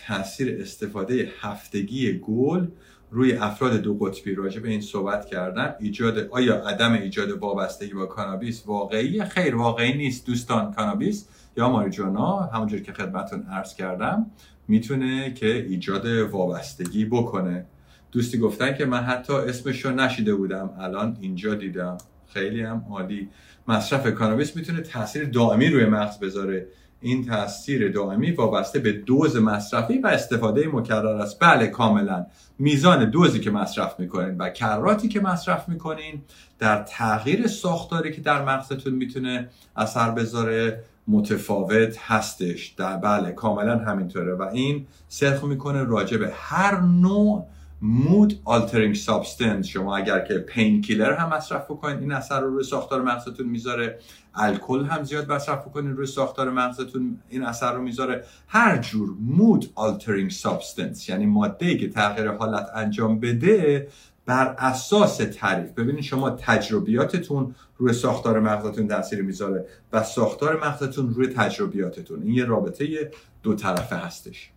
تاثیر استفاده هفتگی گل روی افراد دو قطبی راجع به این صحبت کردم ایجاد آیا عدم ایجاد وابستگی با کانابیس واقعی خیر واقعی نیست. دوستان کانابیس یا ماریجوانا همونجور که خدمتون عرض کردم می‌تونه که ایجاد وابستگی بکنه. دوستی گفتن که من حتی اسمش رو نشیده بودم الان اینجا دیدم. خیلی هم عالی. مصرف کانابیس می‌تونه تاثیر دائمی روی مغز بذاره. این تاثیر دائمی وابسته به دوز مصرفی و استفاده مکرر است. بله کاملا. میزان دوزی که مصرف می‌کنین و کراتی که مصرف می‌کنین در تغییر ساختاری که در مغزتون می‌تونه اثر بذاره متفاوت هستش. در بله کاملا همینطوره و این صدق می‌کنه راجع به هر نوع mood altering substance شما اگر که painkiller هم مصرف بکنید این اثر رو روی ساختار مغزتون می‌ذاره. الکل هم زیاد مصرف بکنید روی ساختار مغزتون این اثر رو می‌ذاره. هر جور mood altering substance یعنی ماده که تغییر حالت انجام بده بر اساس تعریف. ببینید شما تجربیاتتون روی ساختار مغزتون تاثیر می‌ذاره و ساختار مغزتون روی تجربیاتتون. این یه رابطه دو طرفه هستش.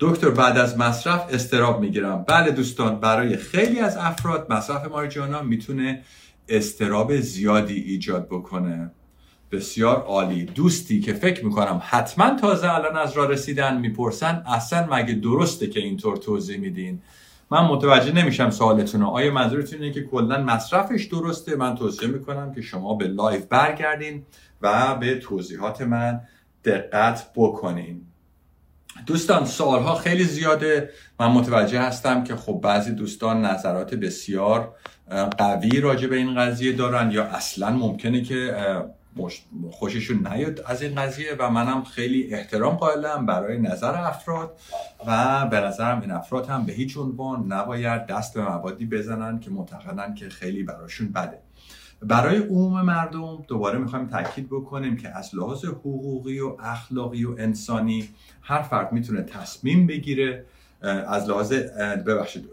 دکتر بعد از مصرف استراب می‌گیرم. بله دوستان برای خیلی از افراد مصرف ماریجوانا می‌تونه استراب زیادی ایجاد بکنه. بسیار عالی. دوستی که فکر می‌کنم حتما تازه الان از راه رسیدن می‌پرسن اصلا مگه درسته که اینطور توضیح میدین؟ من متوجه نمیشم سوالتون آیا منظورتون اینه که کلا مصرفش درسته؟ من توصیه می‌کنم که شما به لایف برگردین و به توضیحات من دقت بکنین. دوستان سوالها خیلی زیاده. من متوجه هستم که خب بعضی دوستان نظرات بسیار قوی راجع به این قضیه دارن یا اصلا ممکنه که خوششون نیاد از این قضیه و منم خیلی احترام قائلم برای نظر افراد و به نظرم این افراد هم به هیچ عنوان نباید دست به موادی بزنن که معتقدن که خیلی براشون بده. برای عموم مردم دوباره می‌خوایم تاکید بکنیم که از لحاظ حقوقی و اخلاقی و انسانی هر فرد می‌تونه تصمیم بگیره از لحاظ ببخشید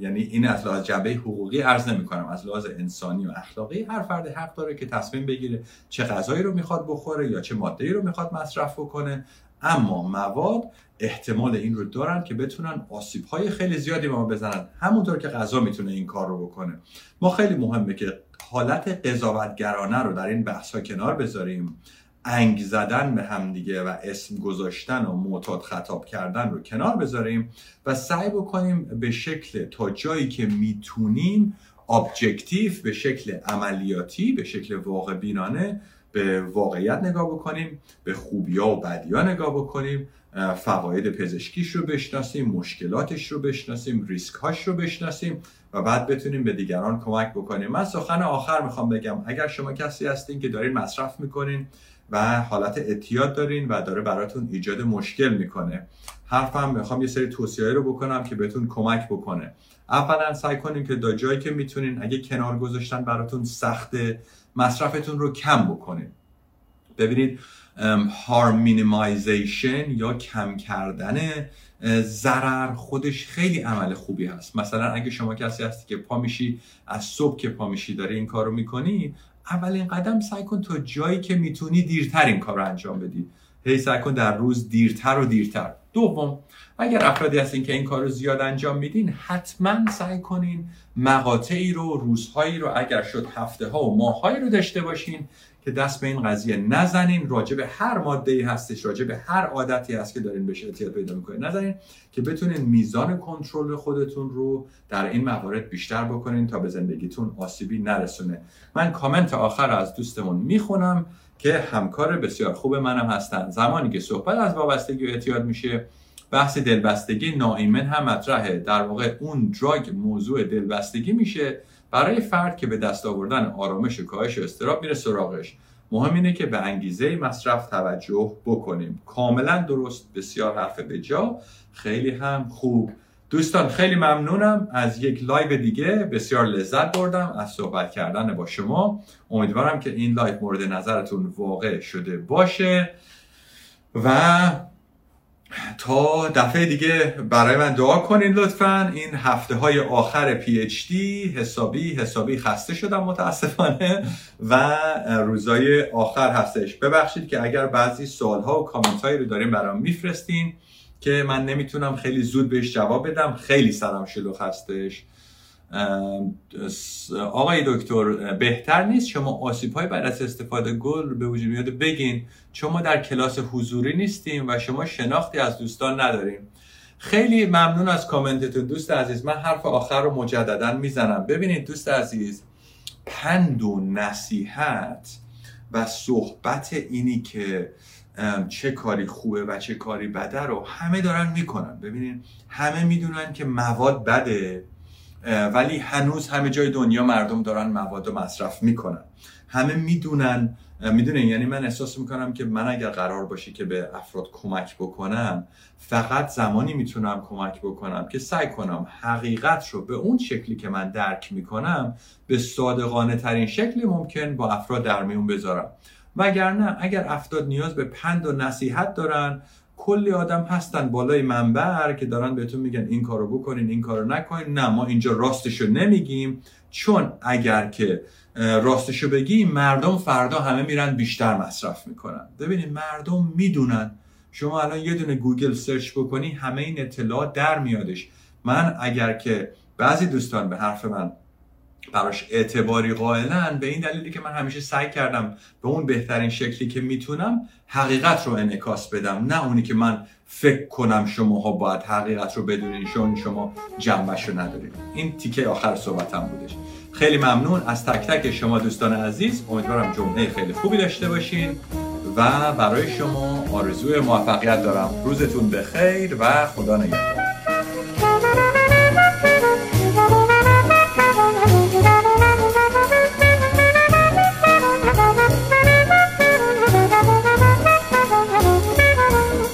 یعنی این از لحاظ جنبه حقوقی عرض نمی کنم از لحاظ انسانی و اخلاقی هر فرد حق داره که تصمیم بگیره چه غذایی رو می‌خواد بخوره یا چه ماده رو می‌خواد مصرف بکنه. اما مواد احتمال این رو دارن که بتونن آسیب های خیلی زیادی به ما بزنن همونطور که غذا می‌تونه این کار رو بکنه. ما خیلی مهمه که حالت قضاوتگرانه رو در این بحث ها کنار بذاریم. انگ زدن به همدیگه و اسم گذاشتن و معتاد خطاب کردن رو کنار بذاریم و سعی بکنیم به شکل تا جایی که می‌تونیم ابجکتیو به شکل عملیاتی به شکل واقع بینانه به واقعیت نگاه بکنیم به خوبیا و بدیا نگاه بکنیم فواید پزشکیش رو بشناسیم مشکلاتش رو بشناسیم ریسکهاش رو بشناسیم و بعد بتونیم به دیگران کمک بکنیم. من سخن آخر می‌خوام بگم. اگر شما کسی هستین که دارین مصرف می‌کنین و حالت اعتیاد دارین و داره براتون ایجاد مشکل می‌کنه حرفم می‌خوام یه سری توصیه رو بکنم که بهتون کمک بکنه. اولا سعی کنیم که دا جایی که می‌تونین اگه کنار گذاشتن براتون سخته مصرفتون رو کم بکنین. ببینید harm minimization یا کم کردن ضرر خودش خیلی عمل خوبی هست. مثلا اگه شما کسی هستی که پا میشی از صبح که پا میشی داری این کارو می‌کنی اولین قدم سعی کن تا جایی که می‌تونی دیرتر این کار رو انجام بدی. هی سعی کن در روز دیرتر و دیرتر. دوم اگر افرادی هستین که این کار رو زیاد انجام میدین حتما سعی کنین مقاطعی رو روزهایی رو اگر شد هفته ها و ماههایی رو داشته باشین که دست به این قضیه نزنین. راجع به هر ماده ای هستش راجع به هر عادتی هست که دارین بهش اعتیاد پیدا می‌کنین. نزنین که بتونین میزان کنترل خودتون رو در این موارد بیشتر بکنین تا به زندگیتون آسیبی نرسونه. من کامنت آخر از دوستمون می‌خونم که همکار بسیار خوب منم هستن. زمانی که صحبت از وابستگی و اعتیاد میشه بحث دلبستگی ناایمن هم مطرحه. در واقع اون drug موضوع دلبستگی میشه برای فرد که به دست آوردن آرامش و کاهش اضطراب میره سراغش. مهم اینه که به انگیزه مصرف توجه بکنیم. کاملا درست بسیار حرف به جا خیلی هم خوب. دوستان خیلی ممنونم. از یک لایو دیگه بسیار لذت بردم از صحبت کردن با شما. امیدوارم که این لایو مورد نظرتون واقع شده باشه. و تا دفعه دیگه برای من دعا کنین لطفا. این هفته های آخر پی اچ دی حسابی حسابی خسته شدم متاسفانه. و روزای آخر هستش. ببخشید که اگر بعضی سوال ها و کامنت هایی رو داریم برام میفرستین که من نمی‌تونم خیلی زود بهش جواب بدم. خیلی سرم شلوغ هستش. آقای دکتر بهتر نیست؟ شما آسیب های بعد از استفاده گل به وجود میاد. بگین چون ما در کلاس حضوری نیستیم و شما شناختی از دوستان نداریم. خیلی ممنون از کامنتتون دوست عزیز. من حرف آخر رو مجددا می‌زنم. ببینید دوست عزیز پند و نصیحت و صحبت اینی که چه کاری خوبه و چه کاری بده رو همه دارن می‌کنن. ببینید همه می‌دونن که مواد بده. ولی هنوز همه جای دنیا مردم دارن مواد و مصرف می‌کنن. همه می‌دونن می‌دونین؟ یعنی من احساس می‌کنم که من اگر قرار باشه که به افراد کمک بکنم فقط زمانی می‌تونم کمک بکنم که سعی کنم حقیقت رو به اون شکلی که من درک می‌کنم به صادقانه ترین شکلی ممکن با افراد در میون بذارم. وگرنه اگر افراد نیاز به پند و نصیحت دارن کلی آدم هستن بالای منبر که دارن بهتون میگن این کارو بکنین این کارو نکنین. نه ما اینجا راستشو نمیگیم. چون اگر که راستشو بگیم مردم فردا همه میرن بیشتر مصرف می‌کنن. ببینید مردم می‌دونن. شما الان یه دونه Google search بکنی همه این اطلاعات در میادش. من اگر که بعضی دوستان به حرف من براش اعتباری قائلن به این دلیلی که من همیشه سعی کردم به اون بهترین شکلی که می‌تونم حقیقت رو انعکاس بدم نه اونی که من فکر کنم شماها باید حقیقت رو بدونین چون شما جنبه‌ش رو ندارید این تیکه آخر صحبتم بودش. خیلی ممنون. از تک تک شما دوستان عزیز امیدوارم جمعه خیلی خوبی داشته باشین و برای شما آرزوی موفقیت دارم. روزتون بخیر و خدا نگهدار.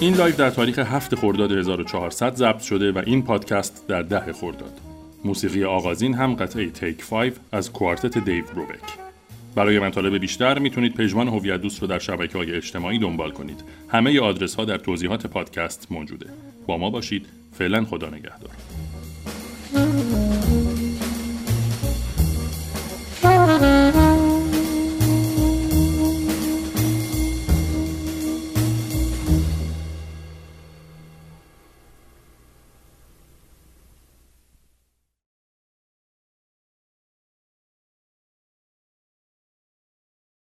این لایو در تاریخ 7 خرداد 1400 ضبط شده و این پادکست در ده خرداد. موسیقی آغازین هم قطعه تیک 5 از کوارتت دیو بروبک. برای مطالب بیشتر می‌تونید پژمان هویت دوست رو در شبکه های اجتماعی دنبال کنید. همه آدرس ها در توضیحات پادکست موجوده. با ما باشید. فعلا خدا نگهدار.